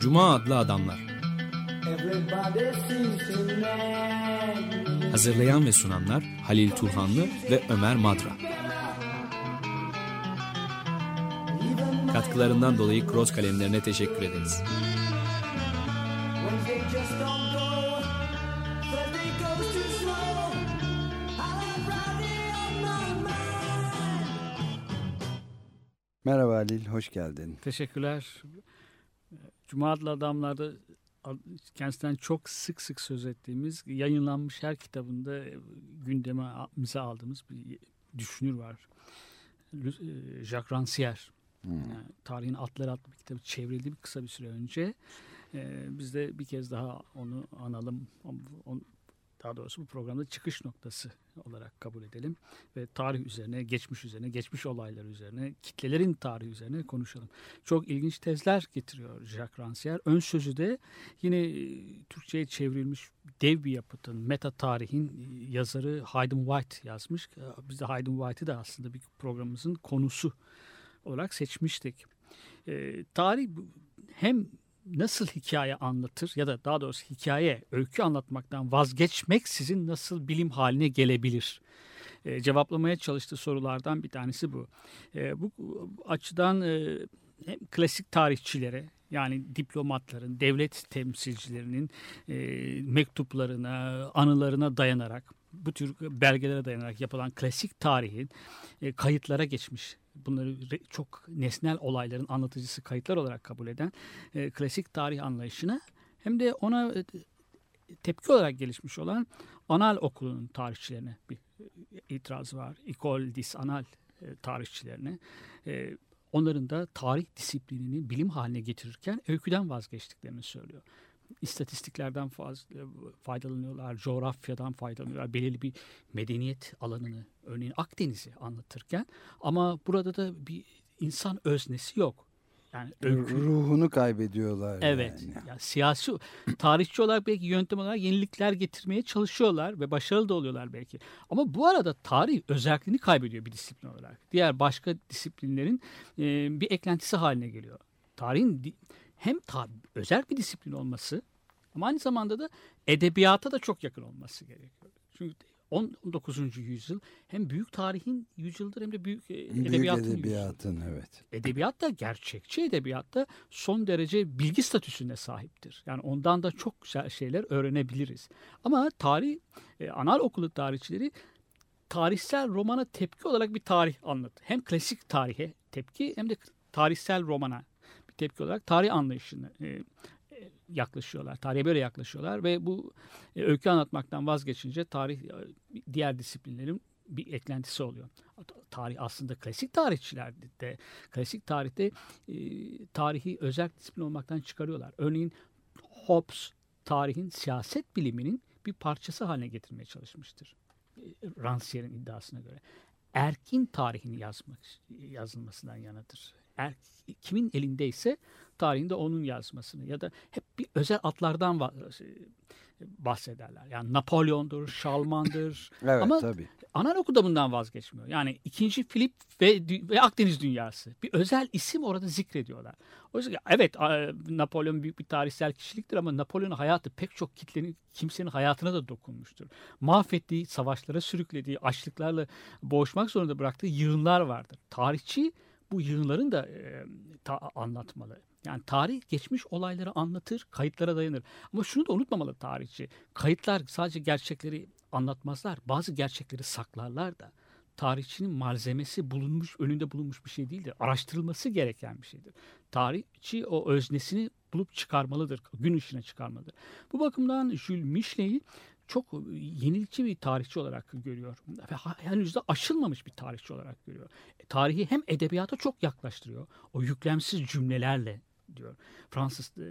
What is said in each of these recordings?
Cuma adlı adamlar. Hazırlayan ve sunanlar Halil Turhanlı ve Ömer Madra. Katkılarından dolayı Cross kalemlerine teşekkür ederiz. Merhaba Halil, hoş geldin. Teşekkürler. Cuma adlı adamlarda kendisinden çok sık sık söz ettiğimiz yayınlanmış her kitabında gündemimize aldığımız bir düşünür var. E, Jacques Rancière. Yani tarihin Atları adlı bir kitabı çevrildi bir kısa bir süre önce. Ee, biz de bir kez daha onu analım. On- daha doğrusu bu programda çıkış noktası olarak kabul edelim. Ve tarih üzerine, geçmiş üzerine, geçmiş olaylar üzerine, kitlelerin tarihi üzerine konuşalım. Çok ilginç tezler getiriyor Jacques Rancière. Ön sözü de yine e, Türkçe'ye çevrilmiş dev bir yapıtın, meta tarihin e, yazarı Hayden White yazmış. E, Biz de Hayden White'ı da aslında bir programımızın konusu olarak seçmiştik. E, tarih hem nasıl hikaye anlatır ya da daha doğrusu hikaye, öykü anlatmaktan vazgeçmek sizin nasıl bilim haline gelebilir? E, cevaplamaya çalıştığı sorulardan bir tanesi bu. E, bu açıdan e, hem klasik tarihçilere yani diplomatların, devlet temsilcilerinin e, mektuplarına, anılarına dayanarak bu tür belgelere dayanarak yapılan klasik tarihin e, kayıtlara geçmiş bunları çok nesnel olayların anlatıcısı kayıtlar olarak kabul eden e, klasik tarih anlayışına hem de ona e, tepki olarak gelişmiş olan anal okulunun tarihçilerine bir e, itiraz var. Ecole dis Anal e, tarihçilerine. Onların da tarih disiplinini bilim haline getirirken öyküden vazgeçtiklerini söylüyor. İstatistiklerden faydalanıyorlar, coğrafyadan faydalanıyorlar, belirli bir medeniyet alanını, örneğin Akdeniz'i anlatırken ama burada da bir insan öznesi yok. Yani öykü, Ruhunu kaybediyorlar. Evet. yani. Yani siyasi tarihçi olarak belki yöntem olarak yenilikler getirmeye çalışıyorlar ve başarılı da oluyorlar belki. Ama bu arada tarih özelliğini kaybediyor bir disiplin olarak. Diğer başka disiplinlerin e, bir eklentisi haline geliyor. Tarihin hem ta- özel bir disiplin olması ama aynı zamanda da edebiyata da çok yakın olması gerekiyor. Çünkü 19. yüzyıl hem büyük tarihin yüzyıldır hem de büyük e, Büyük edebiyatın edebiyatın evet. edebiyat da gerçekçi edebiyat da son derece bilgi statüsüne sahiptir. Yani ondan da çok güzel şeyler öğrenebiliriz. Ama tarih, e, anal okulu tarihçileri tarihsel romana tepki olarak bir tarih anlatır. Hem klasik tarihe tepki hem de tarihsel romana tepki olarak tarih anlayışını e, e, yaklaşıyorlar. Tarihe böyle yaklaşıyorlar ve bu e, öykü anlatmaktan vazgeçince tarih e, diğer disiplinlerin bir eklentisi oluyor. Tarih aslında klasik tarihçilerde de klasik tarihte e, tarihi özel disiplin olmaktan çıkarıyorlar. Örneğin Hobbes tarihin siyaset biliminin bir parçası haline getirmeye çalışmıştır. E, Rancière'in iddiasına göre. Erkin tarihini yazmak yazılmasından yanadır. Er, kimin elindeyse tarihinde onun yazmasını ya da hep bir özel atlardan e, bahsederler. Yani Napolyon'dur, Şalman'dır. Evet Ama tabii. Analogu da bundan vazgeçmiyor. Yani ikinci Filip ve, ve Akdeniz dünyası. Bir özel isim orada zikrediyorlar. O yüzden evet Napolyon büyük bir tarihsel kişiliktir ama Napolyon'un hayatı pek çok kitlenin kimsenin hayatına da dokunmuştur. Mahvettiği, savaşlara sürüklediği, açlıklarla boğuşmak zorunda bıraktığı yığınlar vardır. Tarihçi bu yığınların da e, ta- anlatmalı. Yani tarih geçmiş olayları anlatır, kayıtlara dayanır. Ama şunu da unutmamalı tarihçi. Kayıtlar sadece gerçekleri anlatmazlar. Bazı gerçekleri saklarlar da. Tarihçinin malzemesi bulunmuş, önünde bulunmuş bir şey değildir. Araştırılması gereken bir şeydir. Tarihçi o öznesini bulup çıkarmalıdır, gün ışığına çıkarmalıdır. Bu bakımdan Jules Michelet'i çok yenilikçi bir tarihçi olarak görüyor. Henüz de aşılmamış bir tarihçi olarak görüyor. E, Tarihi hem edebiyata çok yaklaştırıyor. O yüklemsiz cümlelerle diyor. Fransız e,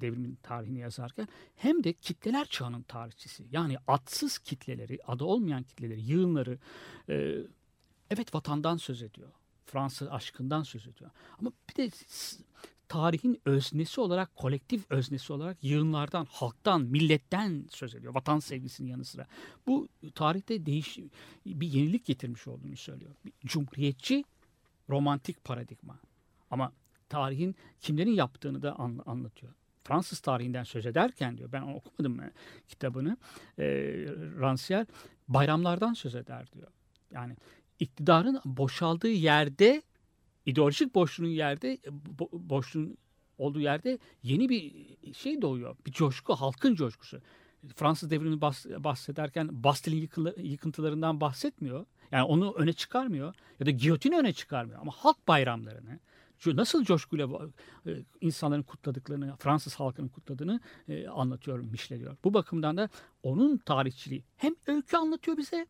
devrimin tarihini yazarken hem de kitleler çağının tarihçisi. Yani adsız kitleleri, adı olmayan kitleleri, yığınları e, evet vatandan söz ediyor. Fransız aşkından söz ediyor. Ama bir de tarihin öznesi olarak, kolektif öznesi olarak yığınlardan, halktan, milletten söz ediyor. Vatan sevgisinin yanı sıra. Bu tarihte değiş bir yenilik getirmiş olduğunu söylüyor. Bir cumhuriyetçi romantik paradigma. Ama tarihin kimlerin yaptığını da an- anlatıyor. Fransız tarihinden söz ederken diyor ben okumadım e, kitabını e, Rancière bayramlardan söz eder diyor. Yani iktidarın boşaldığı yerde ideolojik boşluğun yerde bo- boşluğun olduğu yerde yeni bir şey doğuyor. Bir coşku, halkın coşkusu. Fransız devrimini bahs- bahsederken Bastille'in yıkılı- yıkıntılarından bahsetmiyor. Yani onu öne çıkarmıyor ya da giyotini öne çıkarmıyor ama halk bayramlarını nasıl coşkuyla e, insanların kutladıklarını, Fransız halkının kutladığını e, anlatıyor, mişlediyor. Bu bakımdan da onun tarihçiliği hem öykü anlatıyor bize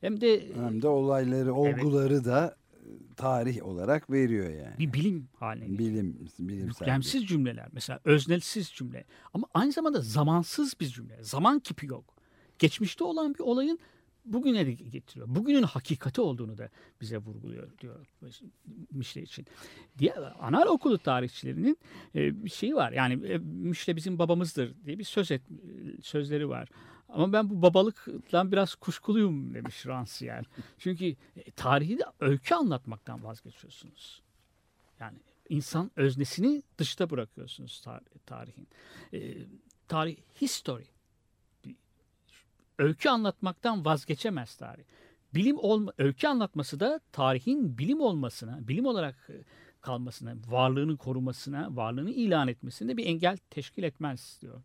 hem de Hem de olayları, olguları da e, tarih olarak veriyor yani. bir bilim haline. Bilim, bilimsel. Yüklemsiz cümleler mesela öznelsiz cümle ama aynı zamanda zamansız bir cümle. Zaman kipi yok. Geçmişte olan bir olayın bugüne de getiriyor. Bugünün hakikati olduğunu da bize vurguluyor diyor Mişle için. Diye anal okulu tarihçilerinin e, bir şeyi var. Yani e, Mişle bizim babamızdır diye bir söz et, sözleri var. Ama ben bu babalıktan biraz kuşkuluyum demiş Rancière. Çünkü e, tarihi de öykü anlatmaktan vazgeçiyorsunuz. Yani insan öznesini dışta bırakıyorsunuz tar- tarihin. E, tarih, history. Öykü anlatmaktan vazgeçemez tarih. Bilim olma, öykü anlatması da tarihin bilim olmasına, bilim olarak e, kalmasına, varlığını korumasına, varlığını ilan etmesine bir engel teşkil etmez diyor.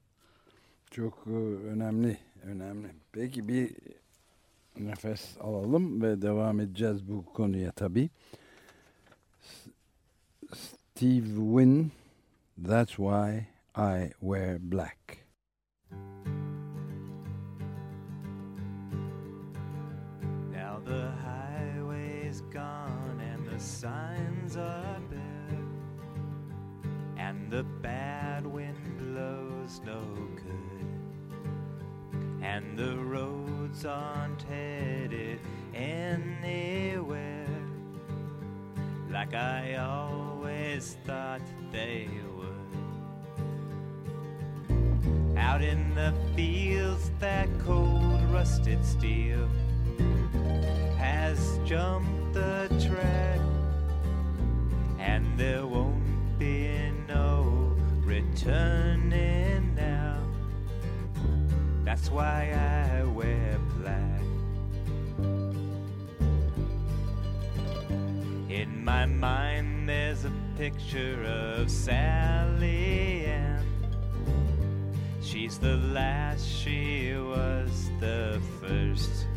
Çok e, önemli, önemli. Peki bir nefes alalım ve devam edeceğiz bu konuya tabii. Steve Wynn, That's Why I Wear Black. Now the highway's gone and the signs are bare, and the bad wind blows no and the roads aren't headed anywhere like I always thought they would. Out in the fields, that cold rusted steel has jumped the track, and there won't be no returning That's why I wear black. In my mind, there's a picture of Sally Ann. She's the last, she was the first.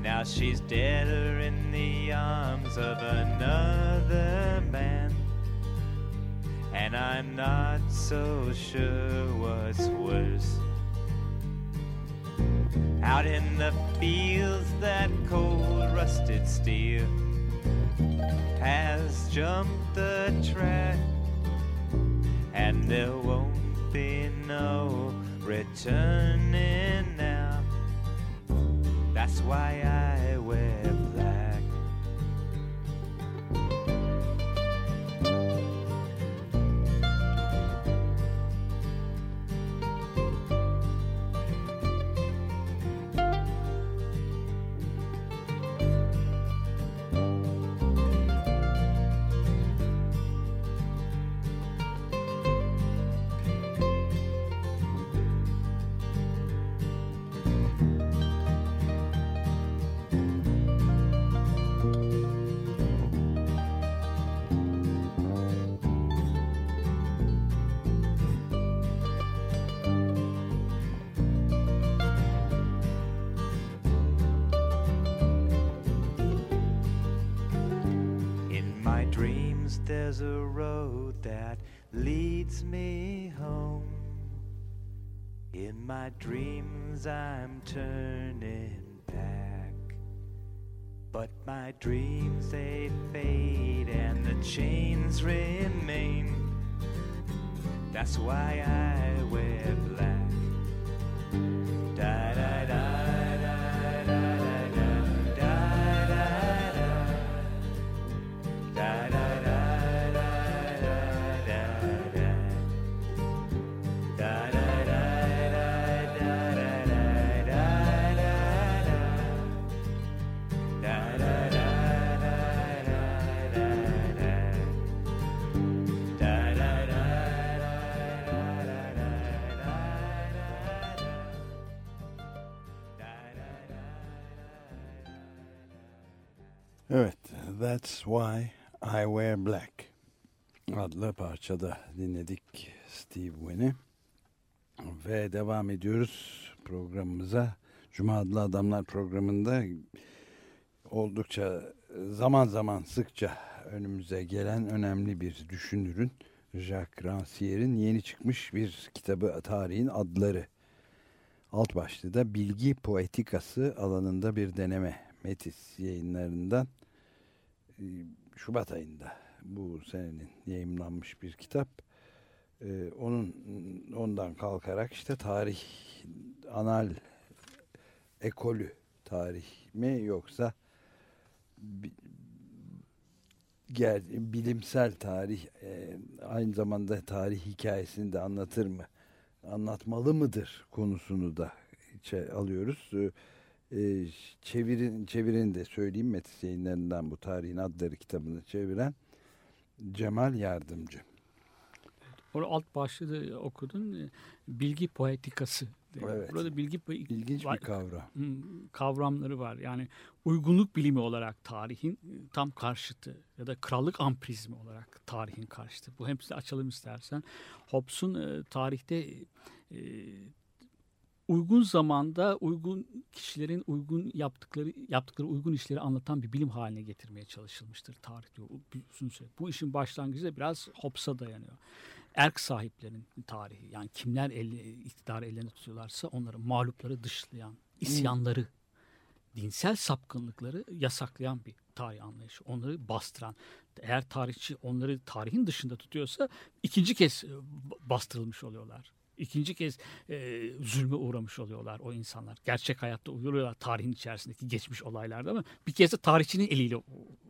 Now she's deader in the arms of another man. And I'm not so sure what's worse. Out in the fields, that cold rusted steel has jumped the track, and there won't be no returning now. That's why I wear black. There's a road that leads me home. In my dreams, I'm turning back. But my dreams, they fade and the chains remain. That's why I wear black. Da da da That's Why I Wear Black adlı parçada dinledik Steve Winn'i. Ve devam ediyoruz programımıza. Cuma adlı Adamlar programında oldukça zaman zaman sıkça önümüze gelen önemli bir düşünürün Jacques Rancière'in yeni çıkmış bir kitabı Tarihin Adları. Alt başlığı da Bilgi Poetikası alanında bir deneme. Metis yayınlarından Şubat ayında bu senenin yayımlanmış bir kitap. E, onun ondan kalkarak işte tarih anal ekolü tarih mi yoksa bilimsel tarih e, aynı zamanda tarih hikayesini de anlatır mı? Anlatmalı mıdır konusunu da içe alıyoruz. E, e, çevirin çevirin de söyleyeyim Metis yayınlarından bu tarihin adları kitabını çeviren Cemal Yardımcı. Orada alt başlığı da okudun. Bilgi poetikası. Evet. Burada bilgi İlginç var- bir kavram. Kavramları var. Yani uygunluk bilimi olarak tarihin e, tam karşıtı ya da krallık amprizmi olarak tarihin karşıtı. Bu hepsini açalım istersen. Hobbes'un e, tarihte e, uygun zamanda uygun kişilerin uygun yaptıkları yaptıkları uygun işleri anlatan bir bilim haline getirmeye çalışılmıştır tarih diyor. Bu- uzun süre. Bu işin başlangıcı da biraz Hobbes'a dayanıyor. Erk sahiplerinin tarihi yani kimler elle, iktidarı ellerine tutuyorlarsa onları mağlupları dışlayan, isyanları, dinsel sapkınlıkları yasaklayan bir tarih anlayışı. Onları bastıran. Eğer tarihçi onları tarihin dışında tutuyorsa ikinci kez e, bastırılmış oluyorlar. İkinci kez e, zulme uğramış oluyorlar o insanlar. Gerçek hayatta uyuyorlar tarihin içerisindeki geçmiş olaylarda ama bir kez de tarihçinin eliyle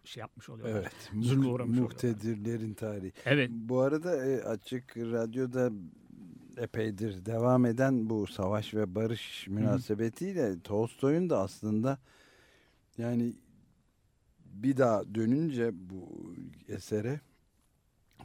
şey yapmış oluyorlar. Evet. Zulme uğramış muhtedirlerin tarihi. Evet. Bu arada e, açık radyoda epeydir devam eden bu savaş ve barış münasebetiyle Tolstoy'un da aslında yani bir daha dönünce bu esere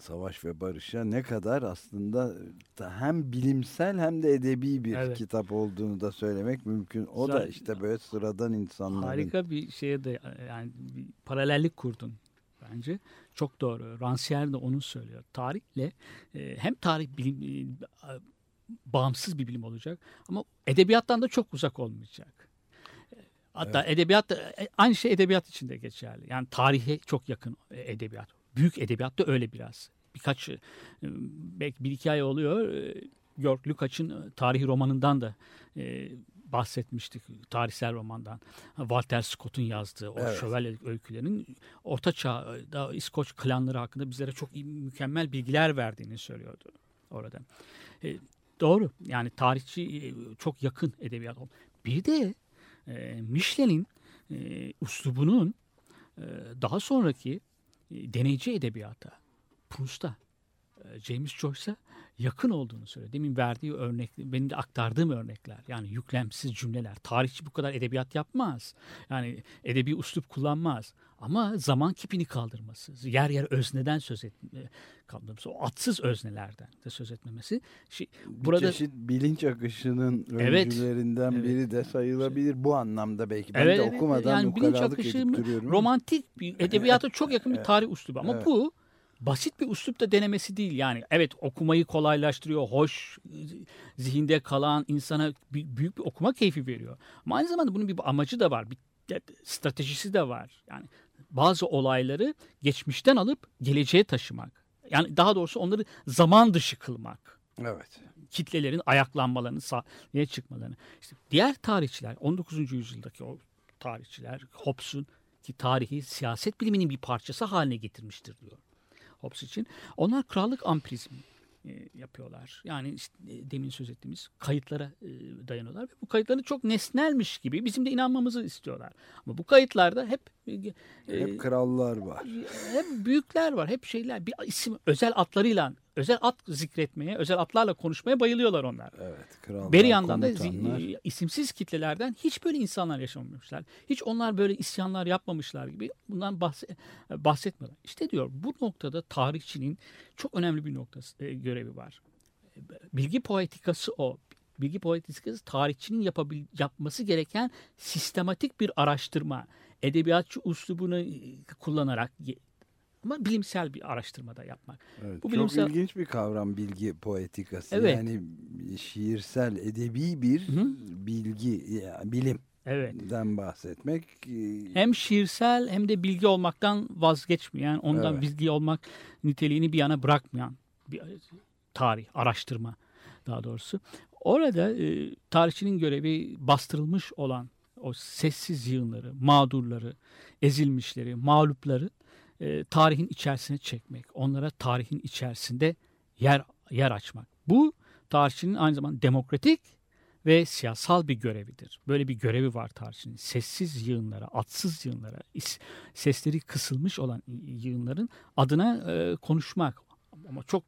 Savaş ve Barış'a ne kadar aslında da hem bilimsel hem de edebi bir Evet. kitap olduğunu da söylemek mümkün. O da Zaten- işte böyle sıradan insanların Harika bir şeye de yani bir paralellik kurdun bence. Çok doğru. Rancière de onu söylüyor. Tarihle e, hem tarih bilim e, bağımsız bir bilim olacak ama edebiyattan da çok uzak olmayacak. E, Hatta edebiyat da e, aynı şey edebiyat için de geçerli. Yani tarihe çok yakın e, edebiyat. Büyük edebiyat da öyle biraz. Birkaç e, belki bir iki ay oluyor. e, York Lukács'ın e, tarihi romanından da e, bahsetmiştik. Tarihsel romandan. Walter Scott'un yazdığı o Evet. şövalyelik öykülerinin Orta Çağ'da İskoç klanları hakkında bizlere çok iyi, mükemmel bilgiler verdiğini söylüyordu orada. E, doğru. Yani tarihçi e, çok yakın edebiyat. Bir de e, Michelin'in e, üslubunun e, daha sonraki deneyci edebiyata, Proust'a, e, James Joyce'a yakın olduğunu söylüyor. Demin verdiği örnek, benim de aktardığım örnekler. Yani yüklemsiz cümleler. Tarihçi bu kadar edebiyat yapmaz. Yani edebi üslup kullanmaz. Ama zaman kipini kaldırması, yer yer özneden söz etme, kaldırması, o atsız öznelerden de söz etmemesi. Şey, bir burada çeşit bilinç akışının Evet. öncülerinden Evet. biri de sayılabilir bu anlamda belki. Ben Evet, de evet. okumadan yani bilinç akışı romantik bir edebiyata çok yakın bir tarih üslubu ama Evet. bu basit bir üslup da denemesi değil. Yani evet okumayı kolaylaştırıyor, hoş zihinde kalan insana büyük bir okuma keyfi veriyor. Ama aynı zamanda bunun bir amacı da var, bir stratejisi de var. Yani bazı olayları geçmişten alıp geleceğe taşımak. Yani daha doğrusu onları zaman dışı kılmak Evet. kitlelerin ayaklanmalarını, sahneye çıkmalarını. İşte diğer tarihçiler, 19. yüzyıldaki o tarihçiler, Hobbes'un ki tarihi siyaset biliminin bir parçası haline getirmiştir diyor. Hobbes için. Onlar krallık amprizmi e, yapıyorlar. Yani işte, e, demin söz ettiğimiz kayıtlara e, dayanıyorlar. Ve bu kayıtları çok nesnelmiş gibi bizim de inanmamızı istiyorlar. Ama bu kayıtlarda hep e, Hep krallar var. hep büyükler var, hep şeyler. Bir isim, özel atlarıyla, özel at zikretmeye, özel atlarla konuşmaya bayılıyorlar onlar. Evet. Krallar, Bir yandan da komutanlar. isimsiz kitlelerden hiç böyle insanlar yaşamamışlar. Hiç onlar böyle isyanlar yapmamışlar gibi bundan bahse- bahsetmiyorlar. İşte diyor bu noktada tarihçinin çok önemli bir noktası e, görevi var. Bilgi poetikası o. Bilgi poetikası tarihçinin yapabil, yapması gereken sistematik bir araştırma. edebiyatçı üslubunu e, kullanarak ama bilimsel bir araştırmada yapmak. Evet, Bu çok bilimsel- ilginç bir kavram bilgi poetikası. Evet. Yani şiirsel, edebi bir Hı. bilgi, ya, bilimden Evet. bahsetmek. e, Hem şiirsel hem de bilgi olmaktan vazgeçmeyen, ondan Evet. bilgi olmak niteliğini bir yana bırakmayan bir tarih, araştırma daha doğrusu. Orada e, tarihçinin görevi bastırılmış olan o sessiz yığınları, mağdurları, ezilmişleri, mağlupları e, tarihin içerisine çekmek. Onlara tarihin içerisinde yer yer açmak. Bu tarihçinin aynı zamanda demokratik ve siyasal bir görevidir. Böyle bir görevi var tarihçinin. Sessiz yığınlara, atsız yığınlara, sesleri kısılmış olan yığınların adına e, konuşmak. Ama çok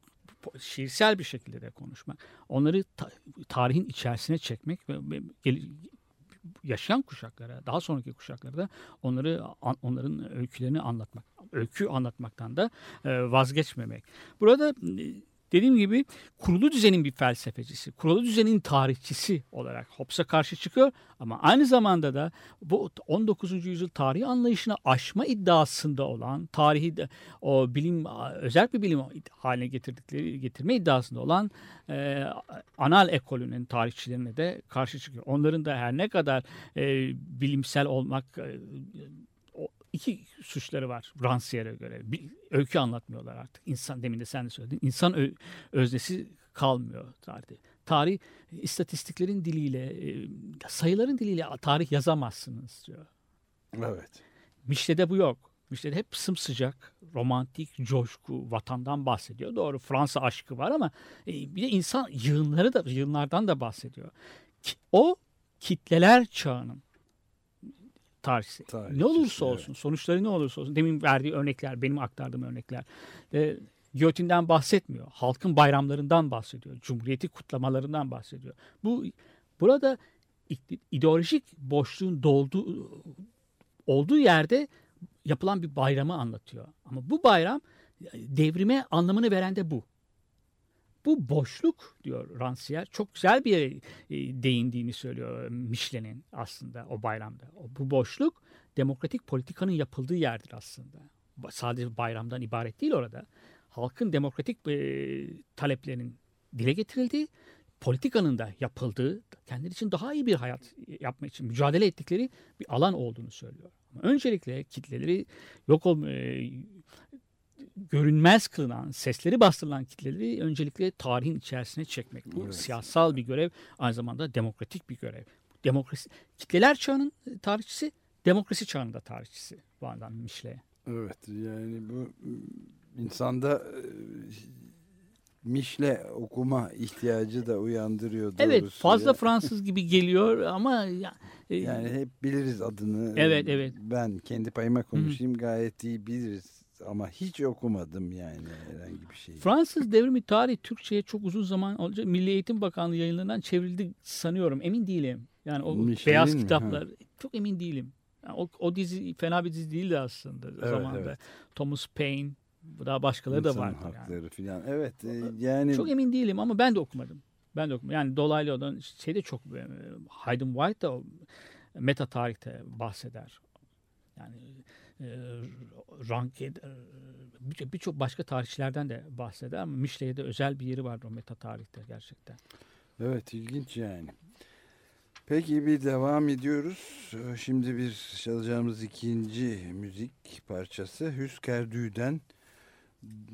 şiirsel bir şekilde de konuşmak. Onları ta- tarihin içerisine çekmek ve, ve yaşayan kuşaklara, daha sonraki kuşaklara da onları onların öykülerini anlatmak. Öykü anlatmaktan da e, vazgeçmemek. Burada dediğim gibi kurulu düzenin bir felsefecisi, kurulu düzenin tarihçisi olarak Hobbes'a karşı çıkıyor ama aynı zamanda da bu 19. yüzyıl tarihi anlayışına aşma iddiasında olan, tarihi de o bilim özel bir bilim haline getirdikleri getirme iddiasında olan e, anal ekolünün tarihçilerine de karşı çıkıyor. Onların da her ne kadar e, bilimsel olmak e, iki suçları var Rancière'e göre. Bir, öykü anlatmıyorlar artık. İnsan demin de sen de söyledin. İnsan ö- öznesi kalmıyor tarihte. Tarih istatistiklerin diliyle, e, sayıların diliyle tarih yazamazsınız diyor. Evet. Mişle'de bu yok. Mişle'de hep sımsıcak, romantik, coşku, vatandan bahsediyor. Doğru Fransa aşkı var ama e, bir de insan yığınları da yığınlardan da bahsediyor. O kitleler çağının tarihçisi. Tarihçisi, ne olursa evet. olsun, sonuçları ne olursa olsun. Demin verdiği örnekler, benim aktardığım örnekler. E, Giyotin'den bahsetmiyor. Halkın bayramlarından bahsediyor. Cumhuriyeti kutlamalarından bahsediyor. Bu burada ide- ideolojik boşluğun dolduğu olduğu yerde yapılan bir bayramı anlatıyor. Ama bu bayram devrime anlamını veren de bu. Bu boşluk diyor Rancière çok güzel bir yere e, değindiğini söylüyor Michelin'in aslında o bayramda. Bu boşluk demokratik politikanın yapıldığı yerdir aslında. Sadece bayramdan ibaret değil orada. Halkın demokratik e, taleplerinin dile getirildiği, politikanın da yapıldığı, kendileri için daha iyi bir hayat yapmak için mücadele ettikleri bir alan olduğunu söylüyor. Ama öncelikle kitleleri yok ol, e, görünmez kılınan, sesleri bastırılan kitleleri öncelikle tarihin içerisine çekmek. Bu Evet. siyasal bir görev, aynı zamanda demokratik bir görev. Demokrasi, kitleler çağının e, tarihçisi, demokrasi çağının da tarihçisi andan Michelet. Evet yani bu insanda Mişle okuma ihtiyacı da uyandırıyor Evet doğrusu fazla ya. Fransız gibi geliyor ama ya, e, Yani hep biliriz adını. Evet, evet. Ben kendi payıma konuşayım gayet iyi biliriz ama hiç okumadım yani herhangi bir şey. Fransız devrimi tarihi Türkçe'ye çok uzun zaman olacak. Milli Eğitim Bakanlığı yayınlarından çevrildi sanıyorum. Emin değilim. Yani o Michelin beyaz mi? kitaplar çok emin değilim. Yani o, o dizi fena bir dizi değildi aslında Evet, zamanda. evet. Thomas Paine daha başkaları da İnsan vardı. yani. hakları filan. Evet e, yani Çok emin değilim ama ben de okumadım. Ben de okumadım. Yani dolaylı olan şey de çok e, Hayden White da meta tarihte bahseder. Yani Ranke e, birçok başka tarihçilerden de bahseder ama Michelet'e de özel bir yeri vardır o meta tarihte gerçekten. Evet ilginç yani. Peki bir devam ediyoruz. Ee, Şimdi bir çalacağımız ikinci müzik parçası Hüskerdü'den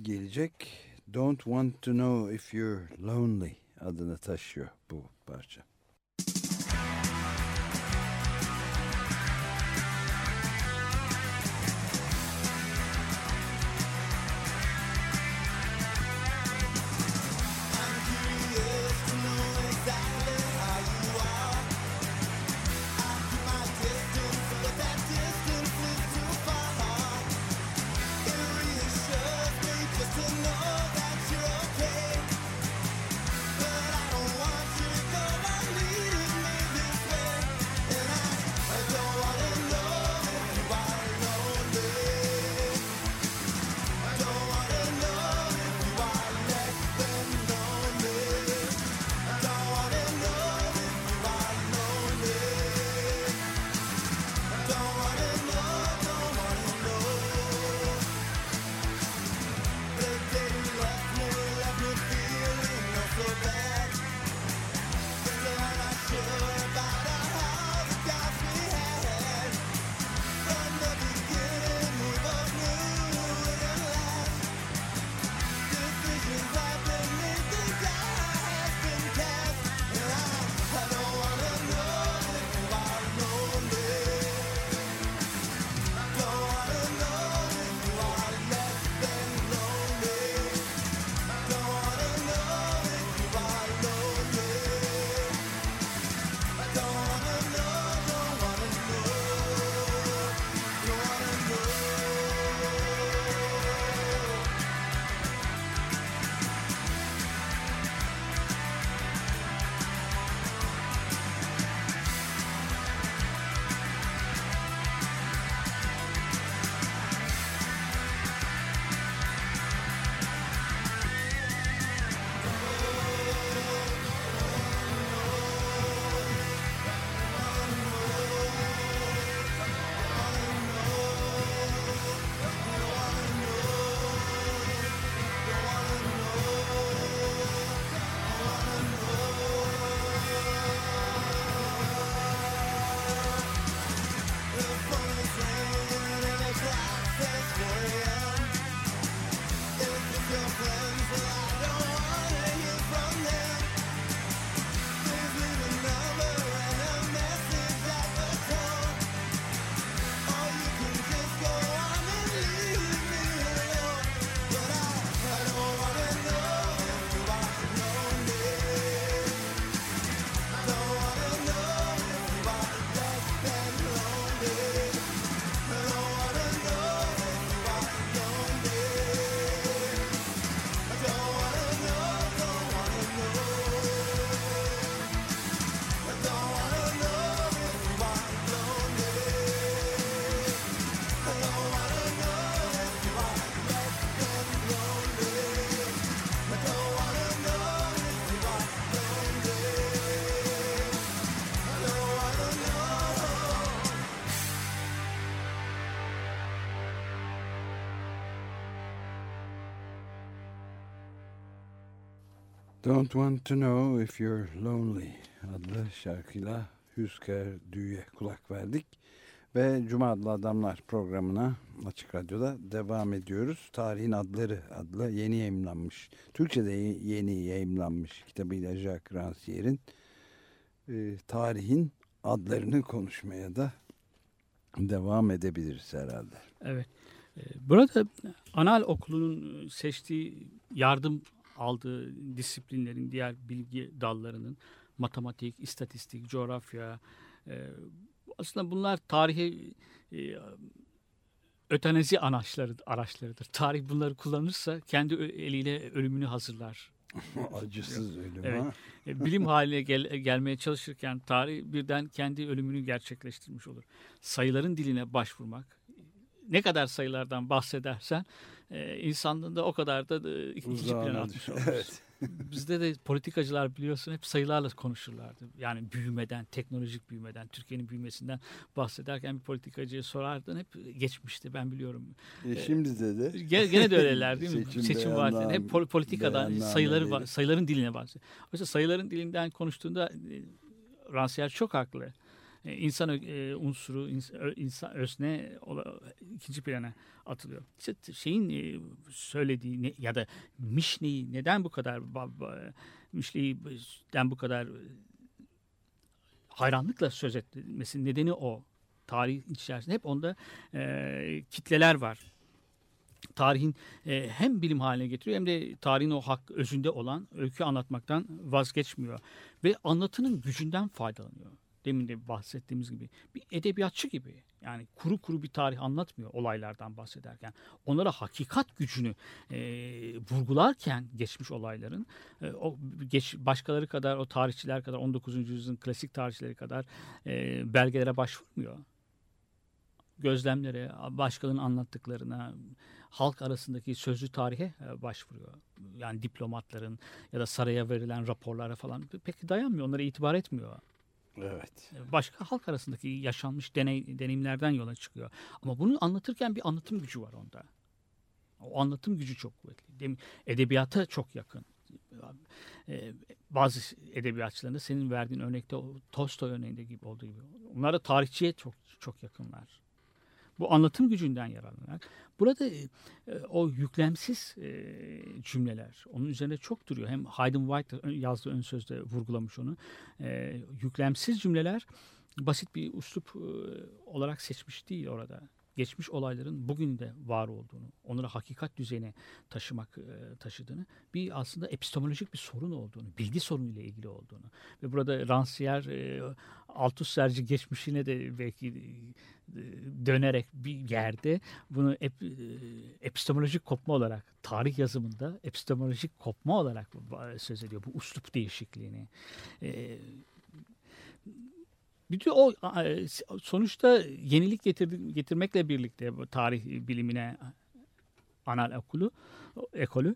gelecek. Don't Want to Know If You're Lonely adını taşıyor bu parça. Don't Want to Know If You're Lonely adlı şarkıyla Hüsker Düğü'ye kulak verdik. Ve Cuma adlı adamlar programına Açık Radyo'da devam ediyoruz. Tarihin Adları adlı yeni yayımlanmış, Türkçe'de yeni yayımlanmış kitabıyla Jacques Rancière'in e, tarihin adlarını konuşmaya da devam edebiliriz herhalde. Evet. Ee, Burada Anal Okulu'nun seçtiği yardım aldığı disiplinlerin diğer bilgi dallarının matematik, istatistik, coğrafya e, aslında bunlar tarihi e, ötenezi araçları, araçlarıdır. Tarih bunları kullanırsa kendi eliyle ölümünü hazırlar. Acısız ölüm Evet. ha. E, bilim haline gel- gelmeye çalışırken tarih birden kendi ölümünü gerçekleştirmiş olur. Sayıların diline başvurmak, ne kadar sayılardan bahsedersen e, insanlığında o kadar da e, ikinci plana atmış. Evet. Bizde de politikacılar biliyorsun hep sayılarla konuşurlardı. Yani büyümeden, teknolojik büyümeden, Türkiye'nin büyümesinden bahsederken bir politikacıya sorardın hep geçmişti ben biliyorum. E, şimdi de de Gene, gene de öyleler değil mi? Seçim Seçim, vaatleri hep pol- politikadan sayıları sayıların diline bahsediyor. Oysa sayıların dilinden konuştuğunda e, Rancière çok haklı. E, İnsan e, unsuru, insan özne ikinci plana atılıyor. İşte şeyin e, söylediği ya da Mişne'yi neden bu kadar Mişne'den bu kadar hayranlıkla söz etmesinin nedeni o. Tarih içerisinde hep onda e, kitleler var tarihin e, hem bilim haline getiriyor hem de tarihin o hak özünde olan öykü anlatmaktan vazgeçmiyor. Ve anlatının gücünden faydalanıyor. Demin de bahsettiğimiz gibi. Bir edebiyatçı gibi. Yani kuru kuru bir tarih anlatmıyor olaylardan bahsederken. Onlara hakikat gücünü e, vurgularken geçmiş olayların e, o geç, başkaları kadar o tarihçiler kadar 19. yüzyılın klasik tarihçileri kadar e, belgelere başvurmuyor gözlemlere, başkalarının anlattıklarına, halk arasındaki sözlü tarihe e, başvuruyor. Yani diplomatların ya da saraya verilen raporlara falan pek dayanmıyor. Onlara itibar etmiyor. Evet. Başka halk arasındaki yaşanmış deney, deneyimlerden yola çıkıyor. Ama bunu anlatırken bir anlatım gücü var onda. O anlatım gücü çok kuvvetli. Dem- Edebiyata çok yakın. Ee, bazı edebiyatçıların da senin verdiğin örnekte Tolstoy örneğinde gibi olduğu gibi. Onlar da tarihçiye çok çok yakınlar. Bu anlatım gücünden yararlanarak burada e, o yüklemsiz e, cümleler onun üzerine çok duruyor. Hem Hayden White yazdığı ön sözde vurgulamış onu. E, yüklemsiz cümleler basit bir üslup e, olarak seçmiş değil orada. Geçmiş olayların bugün de var olduğunu, onları hakikat düzeyine taşımak e, taşıdığını, bir aslında epistemolojik bir sorun olduğunu, bilgi sorunuyla ilgili olduğunu ve burada Rancière e, Althusser'ci geçmişine de belki e, dönerek bir yerde bunu ep, epistemolojik kopma olarak tarih yazımında epistemolojik kopma olarak söz ediyor bu uslup değişikliğini. Bütün o sonuçta yenilik getirdi, getirmekle birlikte tarih bilimine anal okulu ekolü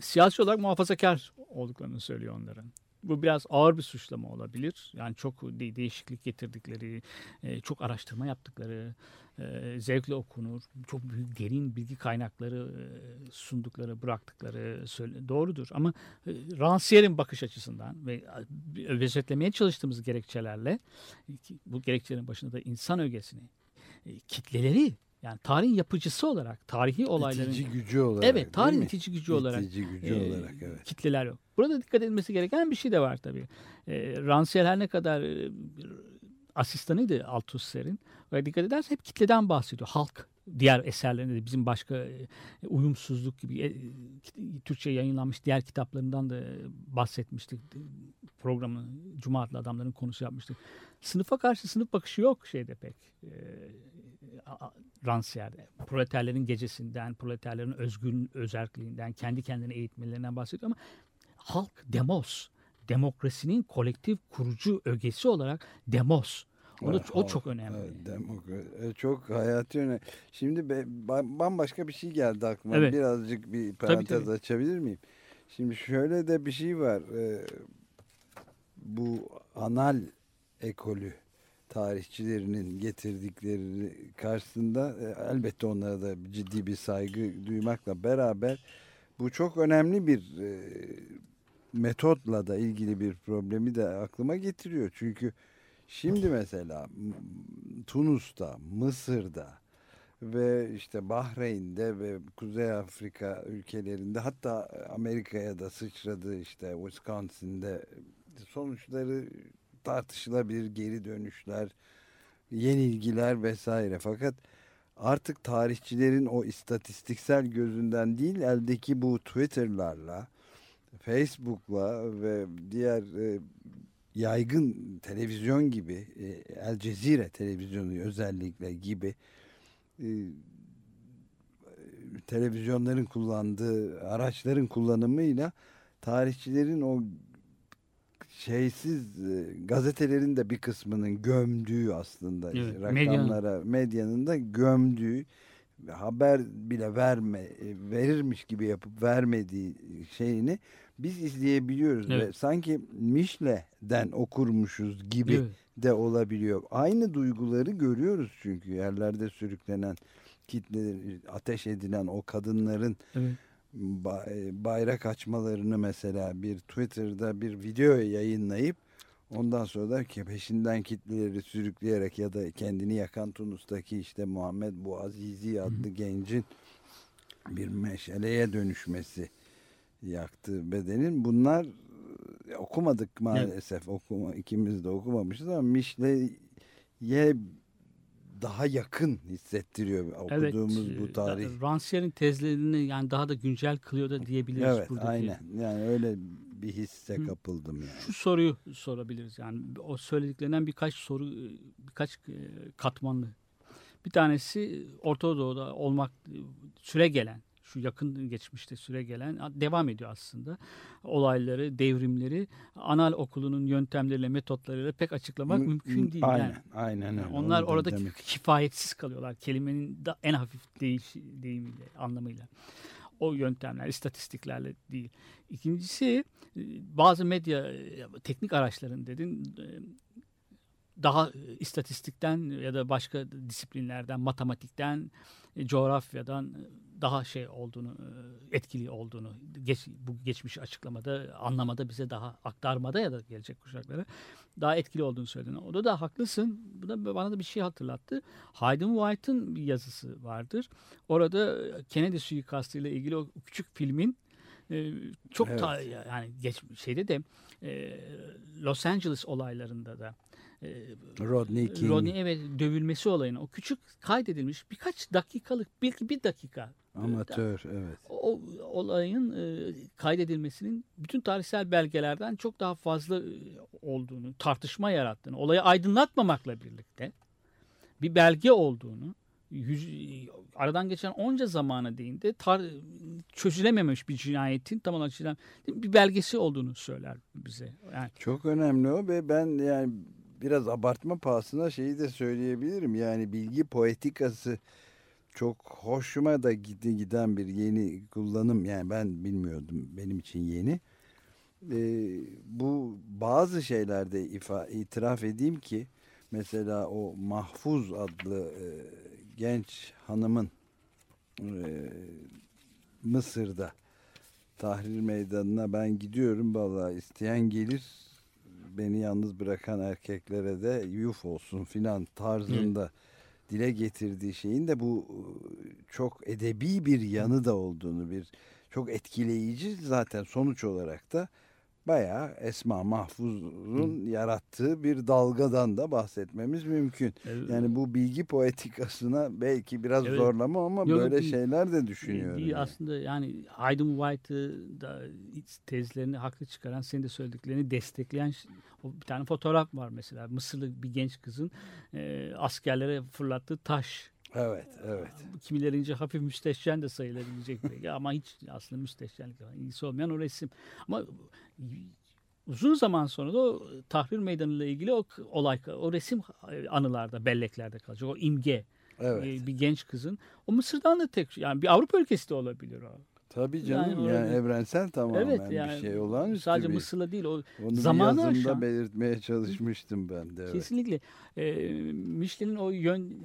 siyasi olarak muhafazakar olduklarını söylüyor onların. Bu biraz ağır bir suçlama olabilir. Yani çok de- değişiklik getirdikleri, e, çok araştırma yaptıkları, e, zevkle okunur, çok büyük derin bilgi kaynakları e, sundukları, bıraktıkları söyle- doğrudur. Ama e, Rancière'in bakış açısından ve özetlemeye çalıştığımız gerekçelerle bu gerekçelerin başında da insan ögesini, e, kitleleri yani tarihin yapıcısı olarak, tarihi olayların İtici gücü olarak. Evet, tarihin itici gücü olarak İtici gücü e, olarak evet. kitleler yok. Burada dikkat edilmesi gereken bir şey de var tabii. E, Rancière her ne kadar e, asistanıydı Althusser'in ve dikkat edersen hep kitleden bahsediyor. Halk diğer eserlerinde de bizim başka e, uyumsuzluk gibi e, Türkçe yayınlanmış diğer kitaplarından da bahsetmiştik. Programı Cuma adlı adamların konusu yapmıştık. Sınıfa karşı sınıf bakışı yok şeyde pek. E, Rancière'de. Proleterlerin gecesinden, proleterlerin özgün özerkliğinden, kendi kendine eğitmelerinden bahsediyor ama halk demos, demokrasinin kolektif kurucu ögesi olarak demos. Onu, Evet, o çok önemli. Evet, demokra- e, çok hayati önemli. Şimdi be- ba- bambaşka bir şey geldi aklıma. Evet. Birazcık bir parantez tabii. açabilir miyim? Şimdi şöyle de bir şey var. Ee, bu anal ekolü tarihçilerinin getirdikleri karşısında e, elbette onlara da ciddi bir saygı duymakla beraber bu çok önemli bir e, metotla da ilgili bir problemi de aklıma getiriyor. Çünkü şimdi mesela Tunus'ta, Mısır'da ve işte Bahreyn'de ve Kuzey Afrika ülkelerinde hatta Amerika'ya da sıçradı işte Wisconsin'de sonuçları tartışılabilir geri dönüşler, yenilgiler vesaire. Fakat artık tarihçilerin o istatistiksel gözünden değil eldeki bu Twitter'larla, Facebook'la ve diğer e, yaygın televizyon gibi e, El Cezire televizyonu özellikle gibi e, televizyonların kullandığı araçların kullanımıyla tarihçilerin o şeysiz e, gazetelerin de bir kısmının gömdüğü aslında Evet, rakamlara medyanın da gömdüğü haber bile verme e, verirmiş gibi yapıp vermediği şeyini biz izleyebiliyoruz ve Evet. sanki Mişle'den okurmuşuz gibi Evet. de olabiliyor. Aynı duyguları görüyoruz çünkü yerlerde sürüklenen kitleleri ateş edilen o kadınların Evet. E, bayrak açmalarını mesela bir Twitter'da bir video yayınlayıp ondan sonra da peşinden kitleleri sürükleyerek ya da kendini yakan Tunus'taki işte Muhammed Bouazizi adlı gencin bir meşaleye dönüşmesi yaktı bedenin. Bunlar e, okumadık maalesef. Okuma, ikimiz de okumamışız ama Mişle'ye daha yakın hissettiriyor okuduğumuz Evet, bu e, tarih. Rancière'in tezlerini yani daha da güncel kılıyor da diyebiliriz Evet buradaki. aynen. Yani öyle bir hisse Hı. kapıldım yani. Şu soruyu sorabiliriz yani o söylediklerinden birkaç soru e, birkaç e, katmanlı. Bir tanesi Orta Doğu'da olmak süre gelen şu yakın geçmişte süre gelen devam ediyor aslında. Olayları, devrimleri anal okulunun yöntemleriyle, metotlarıyla pek açıklamak Mü- mümkün değil. Aynen, Yani aynen öyle. onlar orada kifayetsiz kalıyorlar. Kelimenin da en hafif değiş, deyimiyle, anlamıyla. O yöntemler, istatistiklerle değil. İkincisi e, bazı medya e, teknik araçların dedin e, daha istatistikten ya da başka disiplinlerden, matematikten, coğrafyadan daha şey olduğunu, e, etkili olduğunu geç, bu geçmiş açıklamada, anlamada bize daha aktarmada ya da gelecek kuşaklara daha etkili olduğunu söyledin. Orada da haklısın. Bu da bana da bir şey hatırlattı. Hayden White'ın bir yazısı vardır. Orada Kennedy suikastı ile ilgili o küçük filmin e, çok Evet. ta, yani geç şeyde de e, Los Angeles olaylarında da e, Rodney King. Rodney evet dövülmesi olayını o küçük kaydedilmiş birkaç dakikalık bir, bir dakika Amatör evet. o olayın e, kaydedilmesinin bütün tarihsel belgelerden çok daha fazla e, olduğunu, tartışma yarattığını, olayı aydınlatmamakla birlikte bir belge olduğunu, yüz, aradan geçen onca zamana değin de tar- çözülememiş bir cinayetin tam olarak çözülen bir belgesi olduğunu söyler bize. Yani Çok önemli o ve ben yani biraz abartma pahasına şeyi de söyleyebilirim. Yani bilgi poetikası çok hoşuma da gidi giden bir yeni kullanım. Yani ben bilmiyordum. Benim için yeni. Ee, bu bazı şeylerde ifa, itiraf edeyim ki mesela o Mahfuz adlı e, genç hanımın e, Mısır'da Tahrir Meydanı'na ben gidiyorum vallahi isteyen gelir beni yalnız bırakan erkeklere de yuf olsun filan tarzında dile getirdiği şeyin de bu e, çok edebi bir yanı da olduğunu bir çok etkileyici zaten sonuç olarak da bayağı Esma Mahfuz'un yarattığı bir dalgadan da bahsetmemiz mümkün. e, Yani bu bilgi poetikasına belki biraz Evet. zorlama ama Yok, böyle şeyler de düşünüyorum. Değil yani. aslında yani Hayden White'ı da tezlerini haklı çıkaran senin de söylediklerini destekleyen bir tane fotoğraf var mesela Mısırlı bir genç kızın e, askerlere fırlattığı taş. Evet, evet. Kimilerince hafif müstehcen de sayılabilecek belki ama hiç aslında müstehcenlikle falan ilgisi olmayan o resim. Ama uzun zaman sonra da o tahrir meydanı ile ilgili o olay, o resim anılarda, belleklerde kalacak. O imge Evet. e, bir genç kızın. O Mısır'dan da tek yani bir Avrupa ülkesi de olabilir o. Tabii canım Yani yani, öyle- evrensel tamamen evet yani bir şey olağanüstü sadece bir. Mısır'la değil o Onu zamanı bir yazımda aşan- belirtmeye çalışmıştım ben de. Evet. kesinlikle e, Michelin'in o yön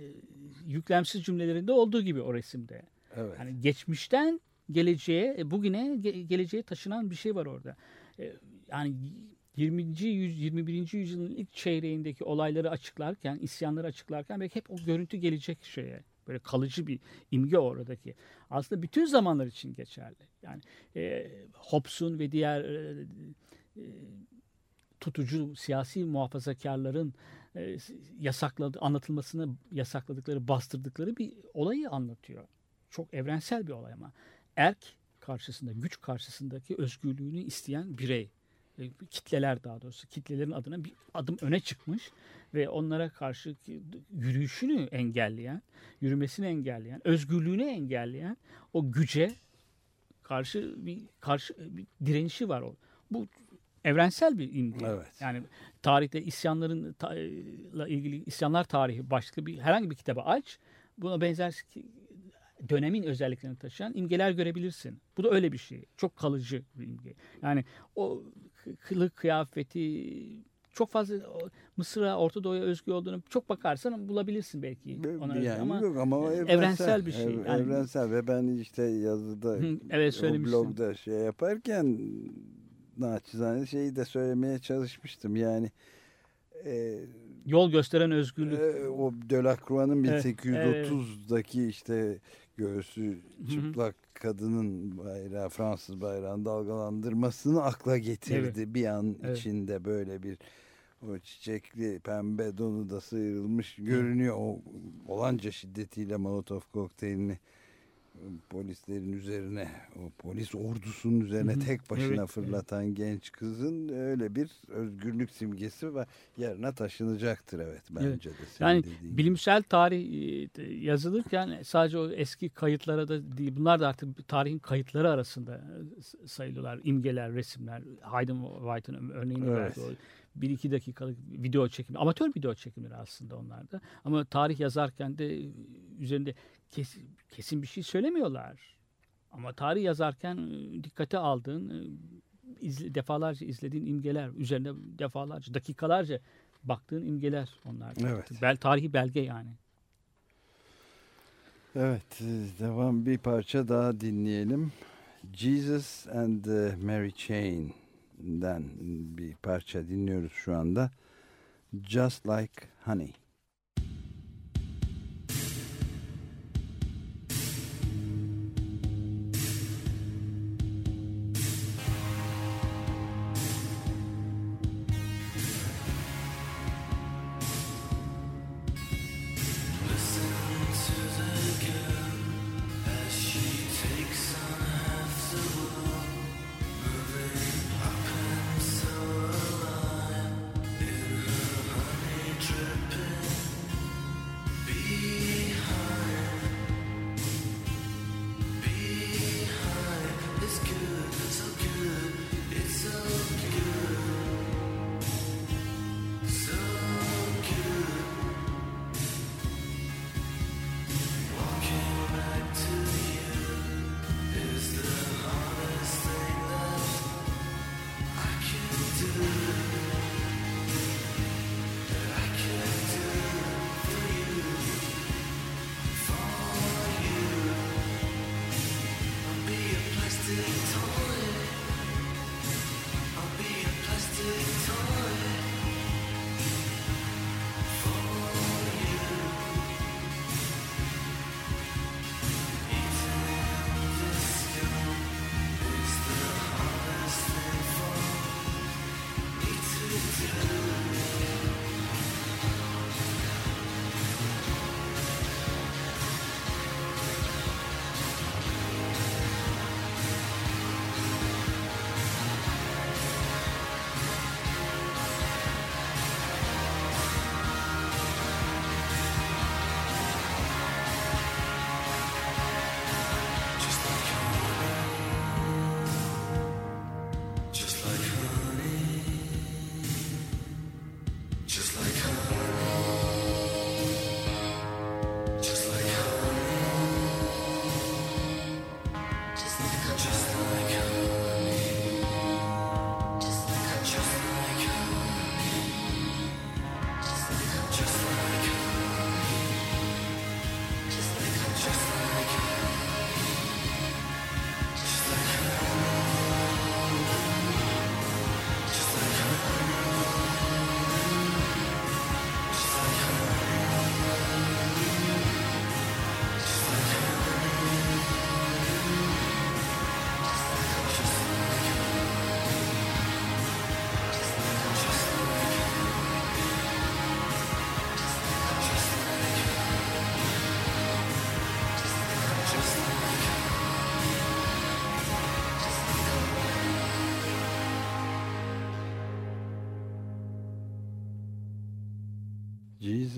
yüklemsiz cümlelerinde olduğu gibi o resimde. evet. Yani geçmişten geleceğe, e, bugüne, ge- geleceğe taşınan bir şey var orada. E, Yani 20. yüz 21. yüzyılın ilk çeyreğindeki olayları açıklarken, isyanları açıklarken belki hep o görüntü gelecek şeye. Böyle kalıcı bir imge oradaki. Aslında bütün zamanlar için geçerli. Yani e, Hobbes'un ve diğer e, e, tutucu siyasi muhafazakarların e, yasakladı, anlatılmasını yasakladıkları, bastırdıkları bir olayı anlatıyor. Çok evrensel bir olay ama. Erk karşısında, güç karşısındaki özgürlüğünü isteyen birey, kitleler daha doğrusu, kitlelerin adına bir adım öne çıkmış ve onlara karşı yürüyüşünü engelleyen, yürümesini engelleyen, özgürlüğünü engelleyen o güce karşı bir karşı bir direnişi var o. Bu evrensel bir imge. Evet. Yani tarihte isyanların ta- la ilgili isyanlar tarihi başlıklı bir herhangi bir kitabı aç. Buna benzer dönemin özelliklerini taşıyan imgeler görebilirsin. Bu da öyle bir şey. Çok kalıcı bir imge. Yani o kılık kıyafeti çok fazla Mısır'a, Orta Doğu'ya özgü olduğunu çok bakarsan bulabilirsin belki. Ona yani ama yok ama o evrensel evrensel, bir şey. Ev- Yani- evrensel ve ben işte yazıda evet, o blogda şey yaparken naçizane şeyi de söylemeye çalışmıştım. Yani e, yol gösteren özgürlük. e, o Delacroix'ın Evet, 1830'daki işte göğsü çıplak kadının bayrağı Fransız bayrağını dalgalandırmasını akla getirdi. Bir an Evet. içinde böyle bir o çiçekli pembe donu da sıyrılmış görünüyor. O olanca şiddetiyle Molotov kokteylini polislerin üzerine, o polis ordusunun üzerine Hı hı. tek başına Evet, evet. fırlatan genç kızın öyle bir özgürlük simgesi ve yerine taşınacaktır evet bence de. senin Yani dediğin bilimsel tarih e, yazılırken sadece o eski kayıtlara da değil. Bunlar da artık tarihin kayıtları arasında e, sayılıyorlar. İmgeler, resimler. Hayden White'ın örneğini Evet. verdi. O bir iki dakikalık video çekimi. Amatör video çekimleri aslında onlar da. Ama tarih yazarken de e, üzerinde kesin, kesin bir şey söylemiyorlar. Ama tarih yazarken e, dikkate aldığın e, izle- defalarca izlediğin imgeler üzerine defalarca dakikalarca baktığın imgeler onlar. Evet. Bel tarihi belge yani. Evet, devam bir parça daha dinleyelim. Jesus and Mary Chain'den bir parça dinliyoruz şu anda. Just Like Honey.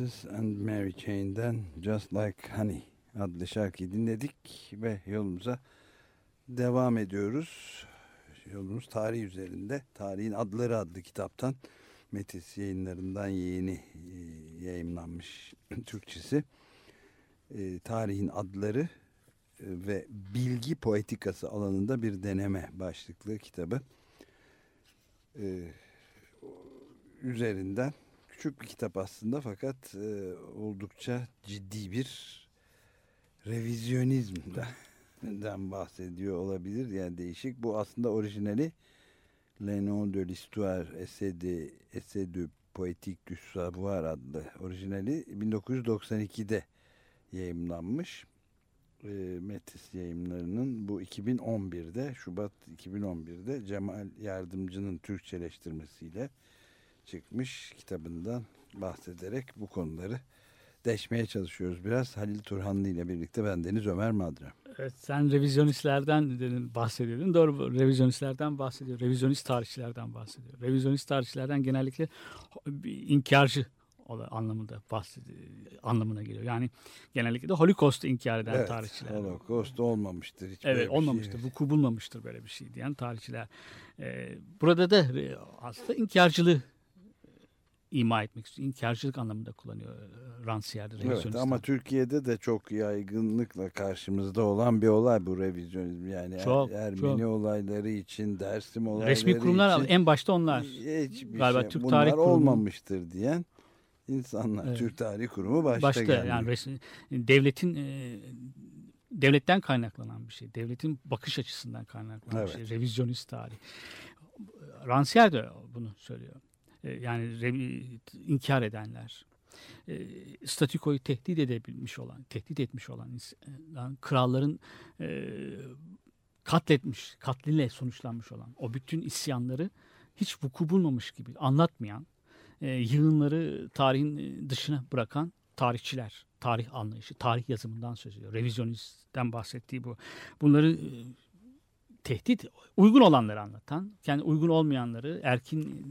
Jesus and Mary Chain'den Just Like Honey adlı şarkıyı dinledik ve yolumuza devam ediyoruz. Yolumuz tarih üzerinde. Tarihin Adları adlı kitaptan Metis yayınlarından yeni e, yayımlanmış Türkçesi. E, tarihin Adları e, ve Bilgi Poetikası alanında bir deneme başlıklı kitabı. Üzerinden küçük bir kitap aslında fakat e, oldukça ciddi bir revizyonizmden bahsediyor olabilir. Yani değişik. Bu aslında orijinali Le Nom de l'Histoire, Essai Essai de Poétique du Savoir adlı orijinali 1992'de yayımlanmış. E, Metis yayımlarının bu 2011'de Şubat 2011'de Cemal Yardımcı'nın Türkçeleştirmesiyle çıkmış kitabından bahsederek bu konuları deşmeye çalışıyoruz biraz. Halil Turhanlı ile birlikte ben Deniz Ömer Madra. Evet, sen revizyonistlerden bahsediyordun. Doğru revizyonistlerden bahsediyor. Revizyonist tarihçilerden bahsediyor. Revizyonist tarihçilerden genellikle inkarcı anlamında anlamına geliyor. Yani genellikle de Holocaust'u inkar eden Evet, tarihçiler. Holocaust olmamıştır. Hiç Evet şey. olmamıştır. Vuku bulmamıştır böyle bir şey diyen tarihçiler. Ee, burada da aslında inkarcılığı ima etmek istiyor. İnkarcılık anlamında kullanıyor e, Rancière'de. Evet, revizyonist ama. Türkiye'de de çok yaygınlıkla karşımızda olan bir olay bu revizyonizm. Yani Çok, Ermeni çok. olayları için, Dersim olayları Resmi kurumlar için en başta onlar. hiçbir Galiba şey, Türk bunlar Tarih Kurumu- olmamıştır diyen insanlar. Evet. Türk Tarih Kurumu başta, başta geldi. yani resmi, devletin e, devletten kaynaklanan bir şey. Devletin bakış açısından kaynaklanan bir Evet. şey. Revizyonist tarih. Rancière de bunu söylüyor. E, yani inkar edenler. E, statükoyu tehdit edebilmiş olan, tehdit etmiş olan ins- e, kralların e, katletmiş, katliyle sonuçlanmış olan o bütün isyanları hiç vuku bulmamış gibi anlatmayan, e, yığınları tarihin dışına bırakan tarihçiler, tarih anlayışı, tarih yazımından söz ediyor. Revizyonistten bahsettiği bu. Bunları tehdit, uygun olanları anlatan, kendi uygun olmayanları, erkin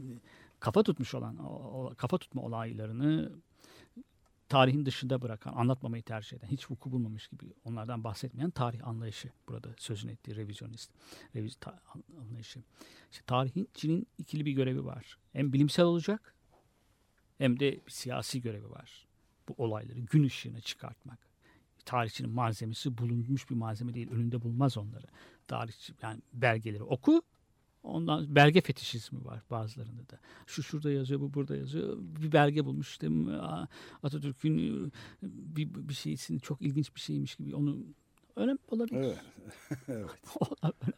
kafa tutmuş olan, o- kafa tutma olaylarını tarihin dışında bırakan, anlatmamayı tercih eden, hiç vuku bulmamış gibi onlardan bahsetmeyen tarih anlayışı burada sözün ettiği revizyonist reviz ta- anlayışı. İşte tarihçinin ikili bir görevi var. Hem bilimsel olacak hem de siyasi görevi var. Bu olayları gün ışığına çıkartmak. Tarihçinin malzemesi bulunmuş bir malzeme değil. Önünde bulmaz onları. Tarihçi yani belgeleri oku. Ondan belge fetişizmi var bazılarında da. Şu şurada yazıyor, bu burada yazıyor. Bir belge bulmuş işte Atatürk'ün e, bir, bir şeysini çok ilginç bir şeymiş gibi onu önemli olabilir. Evet.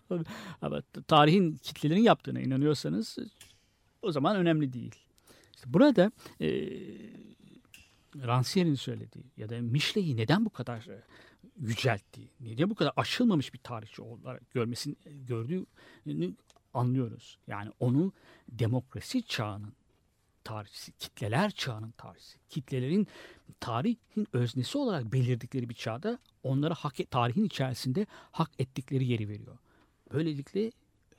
evet. Ama tarihin kitlelerin yaptığına inanıyorsanız o zaman önemli değil. İşte burada e, Rancière'in söylediği ya da Michelet'i neden bu kadar e, yücelttiği, neden bu kadar aşılmamış bir tarihçi olarak görmesini gördüğünü anlıyoruz. Yani onu demokrasi çağının tarihçisi, kitleler çağının tarihçisi, kitlelerin tarihin öznesi olarak belirdikleri bir çağda onlara hak et- tarihin içerisinde hak ettikleri yeri veriyor. Böylelikle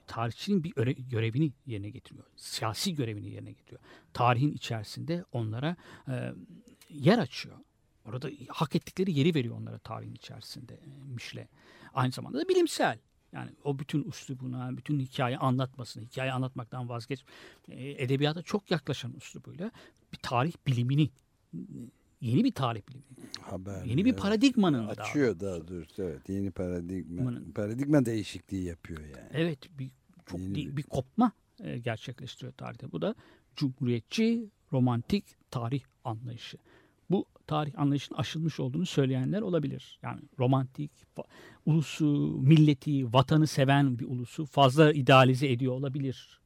tarihçinin bir öre- görevini yerine getiriyor. Siyasi görevini yerine getiriyor. Tarihin içerisinde onlara e, yer açıyor. Orada hak ettikleri yeri veriyor onlara tarihin içerisinde e, Mişle. Aynı zamanda da bilimsel. Yani o bütün üslubuna, bütün hikaye anlatmasını, hikaye anlatmaktan vazgeç, e, edebiyata çok yaklaşan üslubuyla bir tarih bilimini, yeni bir tarih bilimini, Haber. yeni bir evet. paradigmanın daha Açıyor daha doğrusu evet. Yeni paradigma, Bunun- paradigma değişikliği yapıyor yani. Evet bir çok Yeni bir, bir- bir kopma e, gerçekleştiriyor tarihte. Bu da cumhuriyetçi, romantik tarih anlayışı. Bu tarih anlayışının aşılmış olduğunu söyleyenler olabilir. Yani romantik, ulusu, milleti, vatanı seven bir ulusu fazla idealize ediyor olabilir.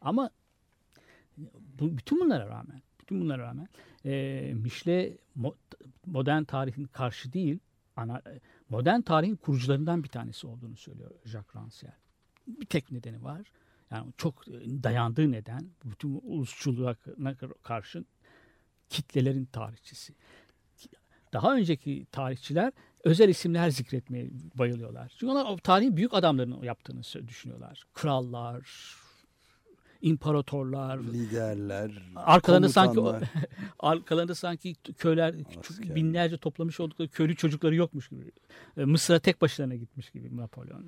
Ama bu, bütün bunlara rağmen, bütün bunlara rağmen e, Mişle mo- modern tarihin karşı değil, ana, modern tarihin kurucularından bir tanesi olduğunu söylüyor Jacques Rancière. Bir tek nedeni var. Yani çok e, dayandığı neden bütün ulusçuluğa karşı kitlelerin tarihçisi. Daha önceki tarihçiler özel isimler zikretmeye bayılıyorlar. Çünkü onlar tarihin büyük adamlarının yaptığını düşünüyorlar. Krallar, imparatorlar, Liderler, arkalarında sanki arkalarında sanki köyler Asker. binlerce toplamış oldukları köylü çocukları yokmuş gibi. E, Mısır'a tek başına gitmiş gibi Napolyon.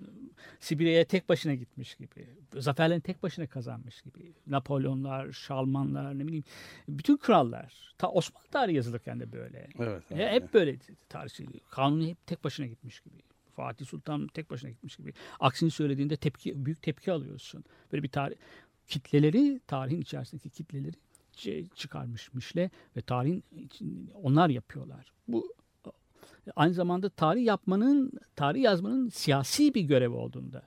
Sibirya'ya tek başına gitmiş gibi. Zaferlerini tek başına kazanmış gibi. Napolyonlar, Şalmanlar ne bileyim bütün krallar. Ta Osmanlı tarihi yazılırken de böyle. Evet, aynen. hep böyle tarihçi. Kanuni hep tek başına gitmiş gibi. Fatih Sultan tek başına gitmiş gibi. Aksini söylediğinde tepki büyük tepki alıyorsun. Böyle bir tarih kitleleri tarihin içerisindeki kitleleri çı- çıkarmış Mişle ve tarihin onlar yapıyorlar. Bu aynı zamanda tarih yapmanın, tarih yazmanın siyasi bir görev olduğunu da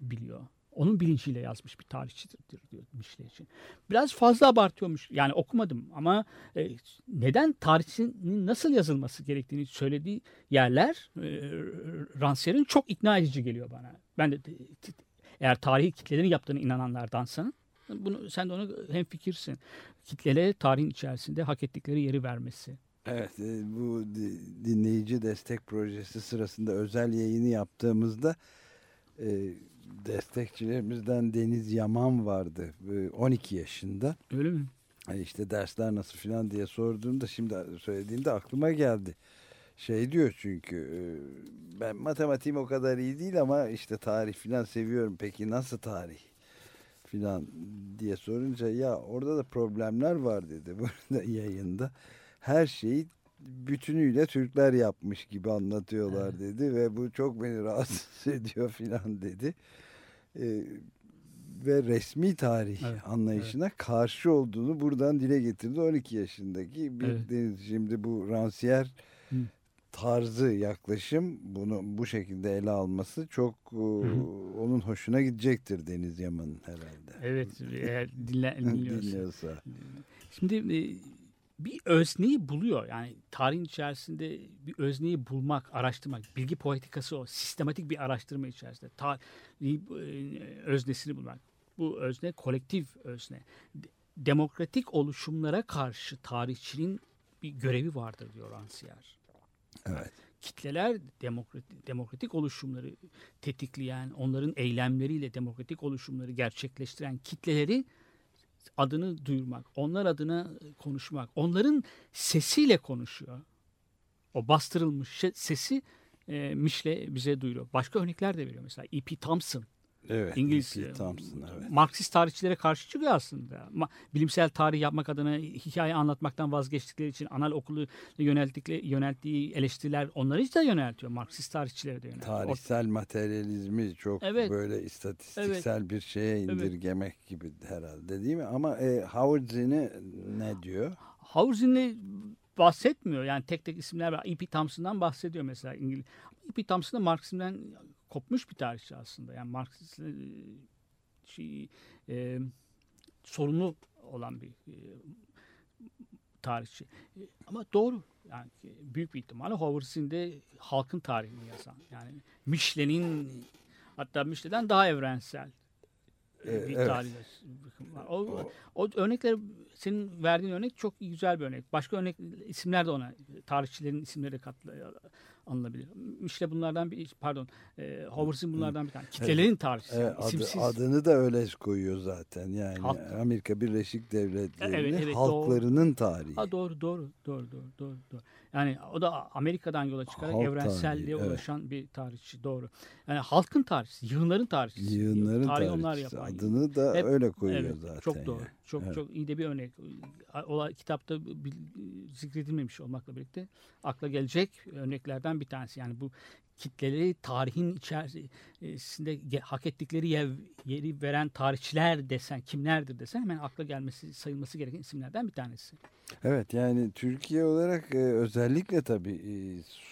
biliyor. Onun bilinciyle yazmış bir tarihçidir diyor Mişle için. Biraz fazla abartıyormuş. Yani okumadım ama e, neden tarihçinin nasıl yazılması gerektiğini söylediği yerler e, Rancière'in çok ikna edici geliyor bana. Ben de eğer tarihi kitlelerin yaptığını inananlardansan bunu sen de ona hem fikirsin. Kitlelere tarihin içerisinde hak ettikleri yeri vermesi. Evet e, bu di- dinleyici destek projesi sırasında özel yayını yaptığımızda e, destekçilerimizden Deniz Yaman vardı. E, 12 yaşında. Öyle mi? Hani işte dersler nasıl filan diye sorduğumda şimdi söylediğinde aklıma geldi. Şey diyor çünkü e, ben matematiğim o kadar iyi değil ama işte tarih filan seviyorum. Peki nasıl tarih filan diye sorunca ya orada da problemler var dedi burada yayında. Her şeyi bütünüyle Türkler yapmış gibi anlatıyorlar dedi ve bu çok beni rahatsız ediyor filan dedi. E, ve resmi tarih Evet, anlayışına karşı olduğunu buradan dile getirdi 12 yaşındaki bir Evet. deniz. Şimdi bu Rancière Hı. Tarzı yaklaşım bunu bu şekilde ele alması çok e, onun hoşuna gidecektir Deniz Yaman'ın herhalde. Evet eğer dinle, dinliyorsa. Şimdi bir özneyi buluyor. Yani tarihin içerisinde bir özneyi bulmak, araştırmak. Bilgi poetikası o. Sistematik bir araştırma içerisinde. Tarihi e, öznesini bulmak. Bu özne kolektif özne. De- Demokratik oluşumlara karşı tarihçinin bir görevi vardır diyor Rancière. Evet. kitleler demokratik, demokratik oluşumları tetikleyen, onların eylemleriyle demokratik oluşumları gerçekleştiren kitleleri adını duyurmak, onlar adına konuşmak, onların sesiyle konuşuyor. O bastırılmış sesi e, Mişle bize duyuruyor. Başka örnekler de veriyor. Mesela E.P. Thompson Evet. İngiliz E.P. e, Thompson evet. Marksist tarihçilere karşı çıkıyor aslında. Ma- bilimsel tarih yapmak adına hikaye anlatmaktan vazgeçtikleri için anal okulu yönelttikleri, yönelttiği eleştiriler onları da yöneltiyor. Marksist tarihçilere de yöneltiyor. Tarihsel materyalizmi çok Evet. böyle istatistiksel bir şeye indirgemek gibi herhalde değil mi? Ama e, Howard ne diyor? Hauser'le bahsetmiyor. Yani tek tek isimler var. E.P. Thompson'dan bahsediyor mesela İngiliz. E.P. Thompson da Marksizm'den kopmuş bir tarihçi aslında. Yani Marksist e, şey, e, sorunlu olan bir e, tarihçi. E, ama doğru. Yani e, büyük bir ihtimalle Howard'sin de halkın tarihini yazan. Yani Michelet'in hatta Michelet'den daha evrensel e, bir evet. tarih var. O, o örnekler senin verdiğin örnek çok güzel bir örnek. Başka örnek isimler de ona tarihçilerin isimleri katla, anılabilir. Michelet bunlardan bir pardon e, Howard'sin bunlardan bir tane. Kitlelerin tarihçisi. Evet, adı- isimsiz. adını da öyle koyuyor zaten. Yani Halk. Amerika Birleşik Devletleri'nin Evet, evet, halklarının tarihi. Ha doğru doğru doğru doğru doğru doğru. Yani o da Amerika'dan yola çıkarak Halk evrenselliğe tarihi, evet. ulaşan bir tarihçi doğru. Yani halkın tarihçisi, yığınların tarihçisi. Yığınların Tarih onlar tarihçisi. yapar. Adını da Hep- öyle koyuyor Evet, zaten. Çok doğru. yani. Çok Evet. çok iyi de bir örnek. O kitapta zikredilmemiş olmakla birlikte akla gelecek örneklerden bir tanesi. Yani bu kitleleri tarihin içerisinde hak ettikleri yer, yeri veren tarihçiler desen kimlerdir desen hemen akla gelmesi sayılması gereken isimlerden bir tanesi. Evet yani Türkiye olarak e, özellikle tabii e,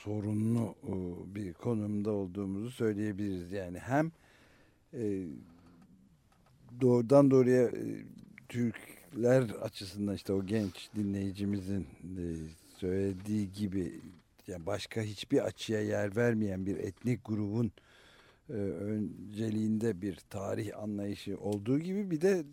sorunlu e, bir konumda olduğumuzu söyleyebiliriz. Yani hem doğrudan doğruya Türkler açısından işte o genç dinleyicimizin söylediği gibi yani başka hiçbir açıya yer vermeyen bir etnik grubun e, önceliğinde bir tarih anlayışı olduğu gibi bir de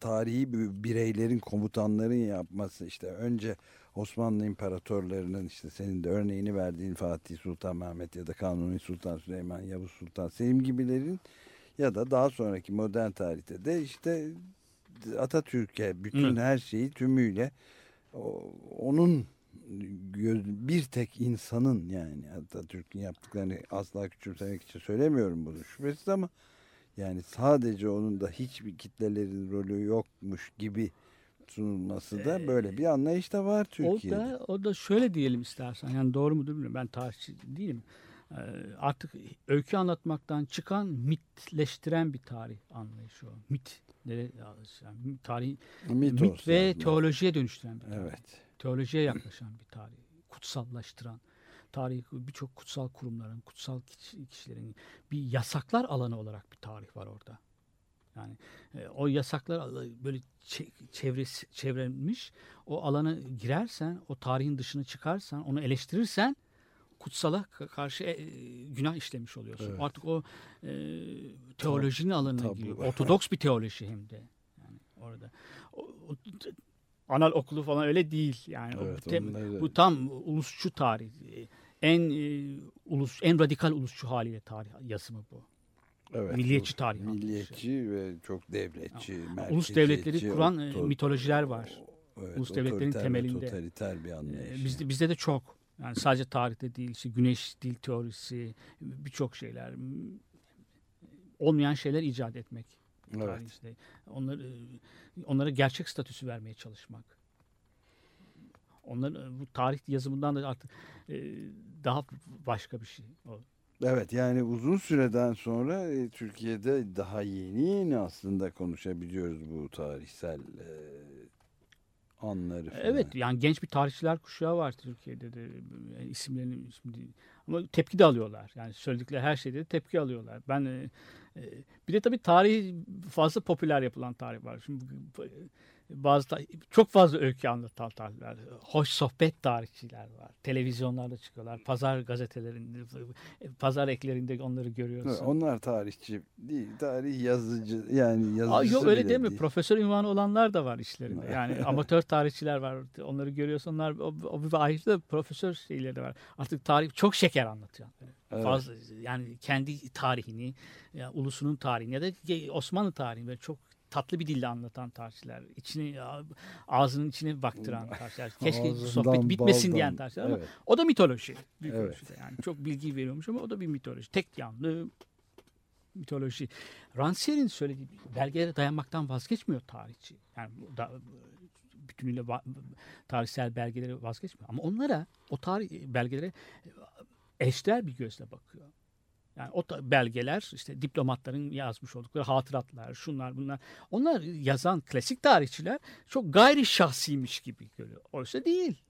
tarihi bir- bireylerin komutanların yapması işte önce Osmanlı imparatorlarının işte senin de örneğini verdiğin Fatih Sultan Mehmet ya da Kanuni Sultan Süleyman Yavuz Sultan Selim gibilerin ya da daha sonraki modern tarihte de işte Atatürk'e bütün Hı. her şeyi tümüyle onun göz, bir tek insanın yani Atatürk'ün yaptıklarını asla küçümsemek için söylemiyorum bunu şüphesiz ama yani sadece onun da hiçbir kitlelerin rolü yokmuş gibi sunulması da böyle bir anlayış da var O Türkiye'de. da, o da şöyle diyelim istersen. Yani doğru mudur bilmiyorum. Ben tarihçi değilim. Ee, artık öykü anlatmaktan çıkan mitleştiren bir tarih anlayışı o. Mit. Yani tarih, mit, Mitos ve yani. teolojiye dönüştüren bir tarih. Evet. Teolojiye yaklaşan bir tarih. Kutsallaştıran. Tarih birçok kutsal kurumların, kutsal kişi- kişilerin bir yasaklar alanı olarak bir tarih var orada. Yani e, o yasaklar böyle çe- çevresi çevrilmiş. O alana girersen, o tarihin dışına çıkarsan, onu eleştirirsen kutsala ka- karşı e, günah işlemiş oluyorsun. Evet. Artık o e, teolojinin alanına tabu. giriyor. Ortodoks bir teoloji hem de. Yani orada. O, o- anal okulu falan öyle değil. Yani o Evet, tem- onları- bu tam ulusçu tarih. E, En e, ulus en radikal ulusçu haliyle tarih yazımı bu. Evet, Milliyetçi tarih. Milliyetçi ve çok devletçi, Ulus devletleri kuran e, mitolojiler var. Evet, ulus devletlerin temelinde. Totaliter bir E, anlayış. Bizde, bizde de çok. Yani sadece tarihte değil, işte güneş dil teorisi, birçok şeyler. Olmayan şeyler icat etmek. Evet. Tarih işte. Onları, onlara gerçek statüsü vermeye çalışmak. Onlar bu tarih yazımından da artık e, daha başka bir şey. O. Evet yani uzun süreden sonra e, Türkiye'de daha yeni yeni aslında konuşabiliyoruz bu tarihsel e, anları falan. Evet yani genç bir tarihçiler kuşağı var Türkiye'de de isimlerini şimdi ama tepki de alıyorlar. Yani söyledikleri her şeyde de tepki alıyorlar. Ben e, e, bir de tabii tarih fazla popüler yapılan tarih var. Şimdi bazı çok fazla öykü anlatan tarihler, hoş sohbet tarihçiler var. Televizyonlarda çıkıyorlar. Pazar gazetelerinde, pazar eklerinde onları görüyorsun. Onlar tarihçi değil, tarih yazıcı yani yazıcısı Aa, yok öyle değil mi? değil. Profesör ünvanı olanlar da var işlerinde. Yani amatör tarihçiler var. Onları görüyorsun. Onlar o, o bir ayrı da profesör şeyleri de var. Artık tarih çok şeker anlatıyor. Evet. Fazla yani kendi tarihini, ya, ulusunun tarihini ya da Osmanlı tarihini böyle çok tatlı bir dille anlatan tarihçiler. İçini ağzının içine baktıran tarihçiler. Keşke Ağzından, sohbet bitmesin baldan. diyen tarihçiler ama Evet. o da mitoloji. Büyük Evet. ölçüde. Yani çok bilgi veriyormuş ama o da bir mitoloji. Tek yanlı mitoloji. Rancière'in söylediği belgelere dayanmaktan vazgeçmiyor tarihçi. Yani da, bütünüyle va- tarihsel belgelere vazgeçmiyor. Ama onlara o tarih belgelere eşdeğer bir gözle bakıyor. Yani o belgeler işte diplomatların yazmış oldukları hatıratlar, şunlar bunlar. Onlar yazan klasik tarihçiler çok gayri şahsiymiş gibi görüyor. Oysa değil.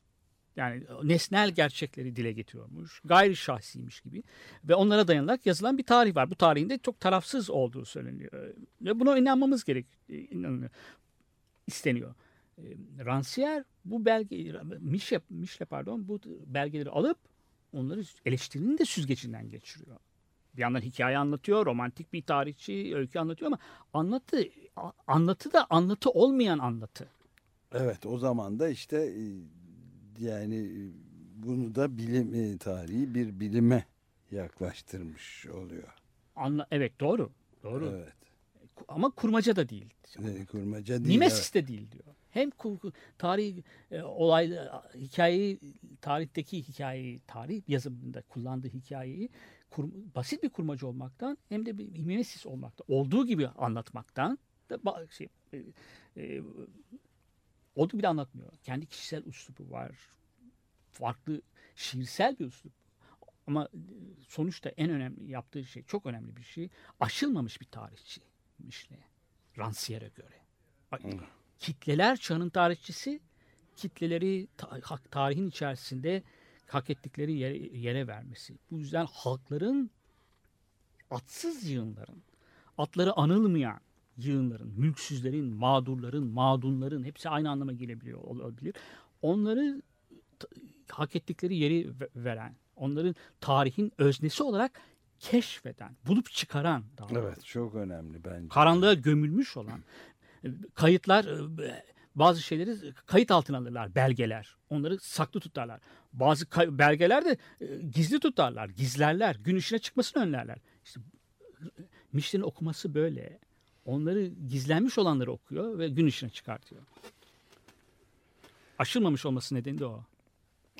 Yani nesnel gerçekleri dile getiriyormuş. Gayri şahsiymiş gibi. Ve onlara dayanarak yazılan bir tarih var. Bu tarihin de çok tarafsız olduğu söyleniyor. Ve buna inanmamız gerek inanılıyor. isteniyor. E, Rancière bu belge Mişle, Mişle pardon bu belgeleri alıp onları eleştirinin de süzgecinden geçiriyor. Bir yandan hikaye anlatıyor, romantik bir tarihçi öykü anlatıyor ama anlatı anlatı da anlatı olmayan anlatı. Evet o zaman da işte e, yani e, bunu da bilim e, tarihi bir bilime yaklaştırmış oluyor. Anla evet doğru. Doğru. Evet. Ama kurmaca da değil. E, kurmaca değil. Nimesis de değil diyor. Hem tarih e, olaylı hikayeyi tarihteki hikayeyi tarih yazımında kullandığı hikayeyi kur- basit bir kurmaca olmaktan hem de bir mimesis olmaktan olduğu gibi anlatmaktan da şey e, e, olduğu gibi anlatmıyor. Kendi kişisel üslubu var. Farklı şiirsel bir üslup. Ama e, sonuçta en önemli yaptığı şey çok önemli bir şey. Aşılmamış bir tarihçi Mişle. Rancière'e göre. Kitleler çağının tarihçisi kitleleri tarihin içerisinde hak ettikleri yere, yere vermesi. Bu yüzden halkların atsız yığınların, atları anılmayan yığınların, mülksüzlerin, mağdurların, mağdunların hepsi aynı anlama gelebiliyor olabilir. Onları hak ettikleri yeri ve- veren, onların tarihin öznesi olarak keşfeden, bulup çıkaran daha Evet çok önemli bence. karanlığa gömülmüş olan e, kayıtlar e, bazı şeyleri kayıt altına alırlar belgeler. Onları saklı tutarlar. Bazı belgeler de e, gizli tutarlar gizlerler gün ışığına çıkmasını önlerler. İşte Mişle'nin okuması böyle. Onları gizlenmiş olanları okuyor ve gün ışığına çıkartıyor. Aşılmamış olması nedeni de o.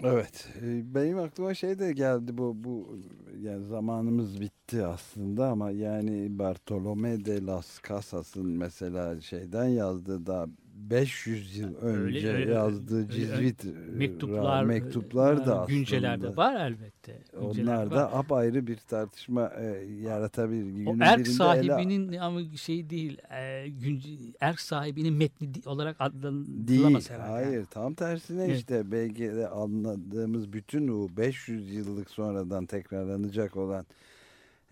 Evet, e, benim aklıma şey de geldi bu bu yani zamanımız bitti aslında ama yani Bartolome de las Casas'ın mesela şeyden yazdığı da 500 yıl önce Öyle, yazdığı öyle, Cizvit e, Mektuplar, mektuplar da e, güncelerde aslında var elbette. Güncelerde onlar var. da apayrı bir tartışma e, yaratabilir. O Günün erk birinde ele- sahibinin ama şey değil, e, günce- erk sahibinin metni olarak adlandırılamaz herhalde. Hayır tam tersine Evet. işte belki de anladığımız bütün o 500 yıllık sonradan tekrarlanacak olan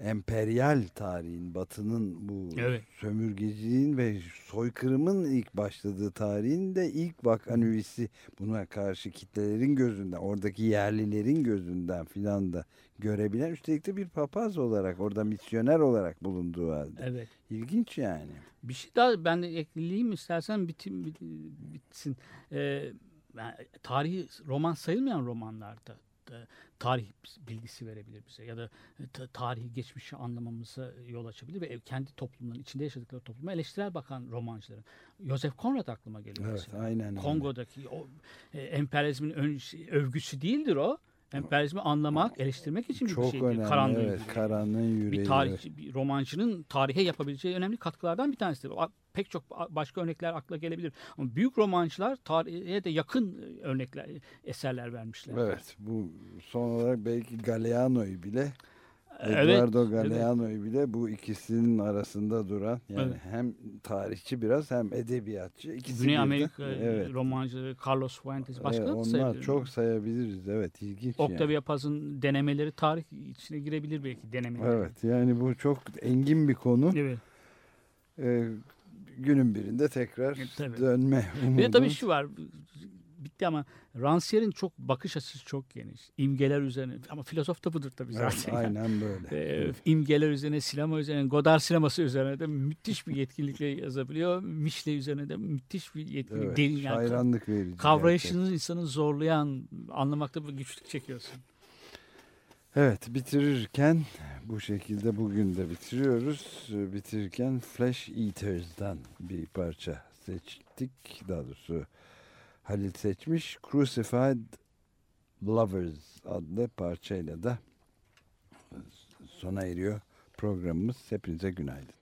emperyal tarihin batının bu Evet. sömürgeciliğin ve soykırımın ilk başladığı tarihin de ilk vakanüvisi buna karşı kitlelerin gözünden oradaki yerlilerin gözünden filan da görebilen üstelik de bir papaz olarak orada misyoner olarak bulunduğu halde. Evet. İlginç yani. Bir şey daha ben de ekleyeyim istersen bitim, bit- bitsin. Ee, yani tarihi roman sayılmayan romanlarda da tarih bilgisi verebilir bize ya da ta- tarihi geçmişi anlamamıza yol açabilir ve kendi toplumların içinde yaşadıkları topluma eleştirel bakan romancıların. Joseph Conrad aklıma geliyor. Evet mesela. aynen öyle. Kongo'daki o e, emperyalizmin ön- övgüsü değildir o. Emperyalizmi anlamak, eleştirmek için bir Çok şeydir. önemli Karanlığın evet. yüreği. Karanlığın yüreği. bir tarihçi, bir romancının tarihe yapabileceği önemli katkılardan bir tanesidir. Pek çok başka örnekler akla gelebilir. Ama büyük romancılar tarihe de yakın e, örnekler, eserler vermişler. Evet bu son olarak belki Galeano'yu bile Eduardo evet. Galeano'yu bile bu ikisinin arasında duran yani Evet. hem tarihçi biraz hem edebiyatçı ikisi Güney birden. Amerika evet. romancıları Carlos Fuentes başka Evet, da onlar çok sayabiliriz evet ilginç Octavia Paz'ın denemeleri tarih içine girebilir belki yani. denemeleri. Evet yani bu çok engin bir konu Evet. Ee, günün birinde tekrar E, tabii. dönme umudu. Bir de tabii şu var. Bitti ama Rancière'in çok bakış açısı çok geniş. İmgeler üzerine ama filozof da budur tabii Evet, zaten. aynen böyle. Ee, imgeler üzerine, sinema üzerine, Godard sineması üzerine de müthiş bir yetkinlikle yazabiliyor. Mişle üzerine de müthiş bir yetkinlik. Evet, derin yani hayranlık verici. gerçekten. kavrayışını insanı zorlayan, anlamakta bir güçlük çekiyorsun. Evet bitirirken bu şekilde bugün de bitiriyoruz. Bitirirken Flesh Eaters'dan bir parça seçtik. Daha doğrusu Halil seçmiş. Crucified Lovers adlı parçayla da sona eriyor programımız. Hepinize günaydın.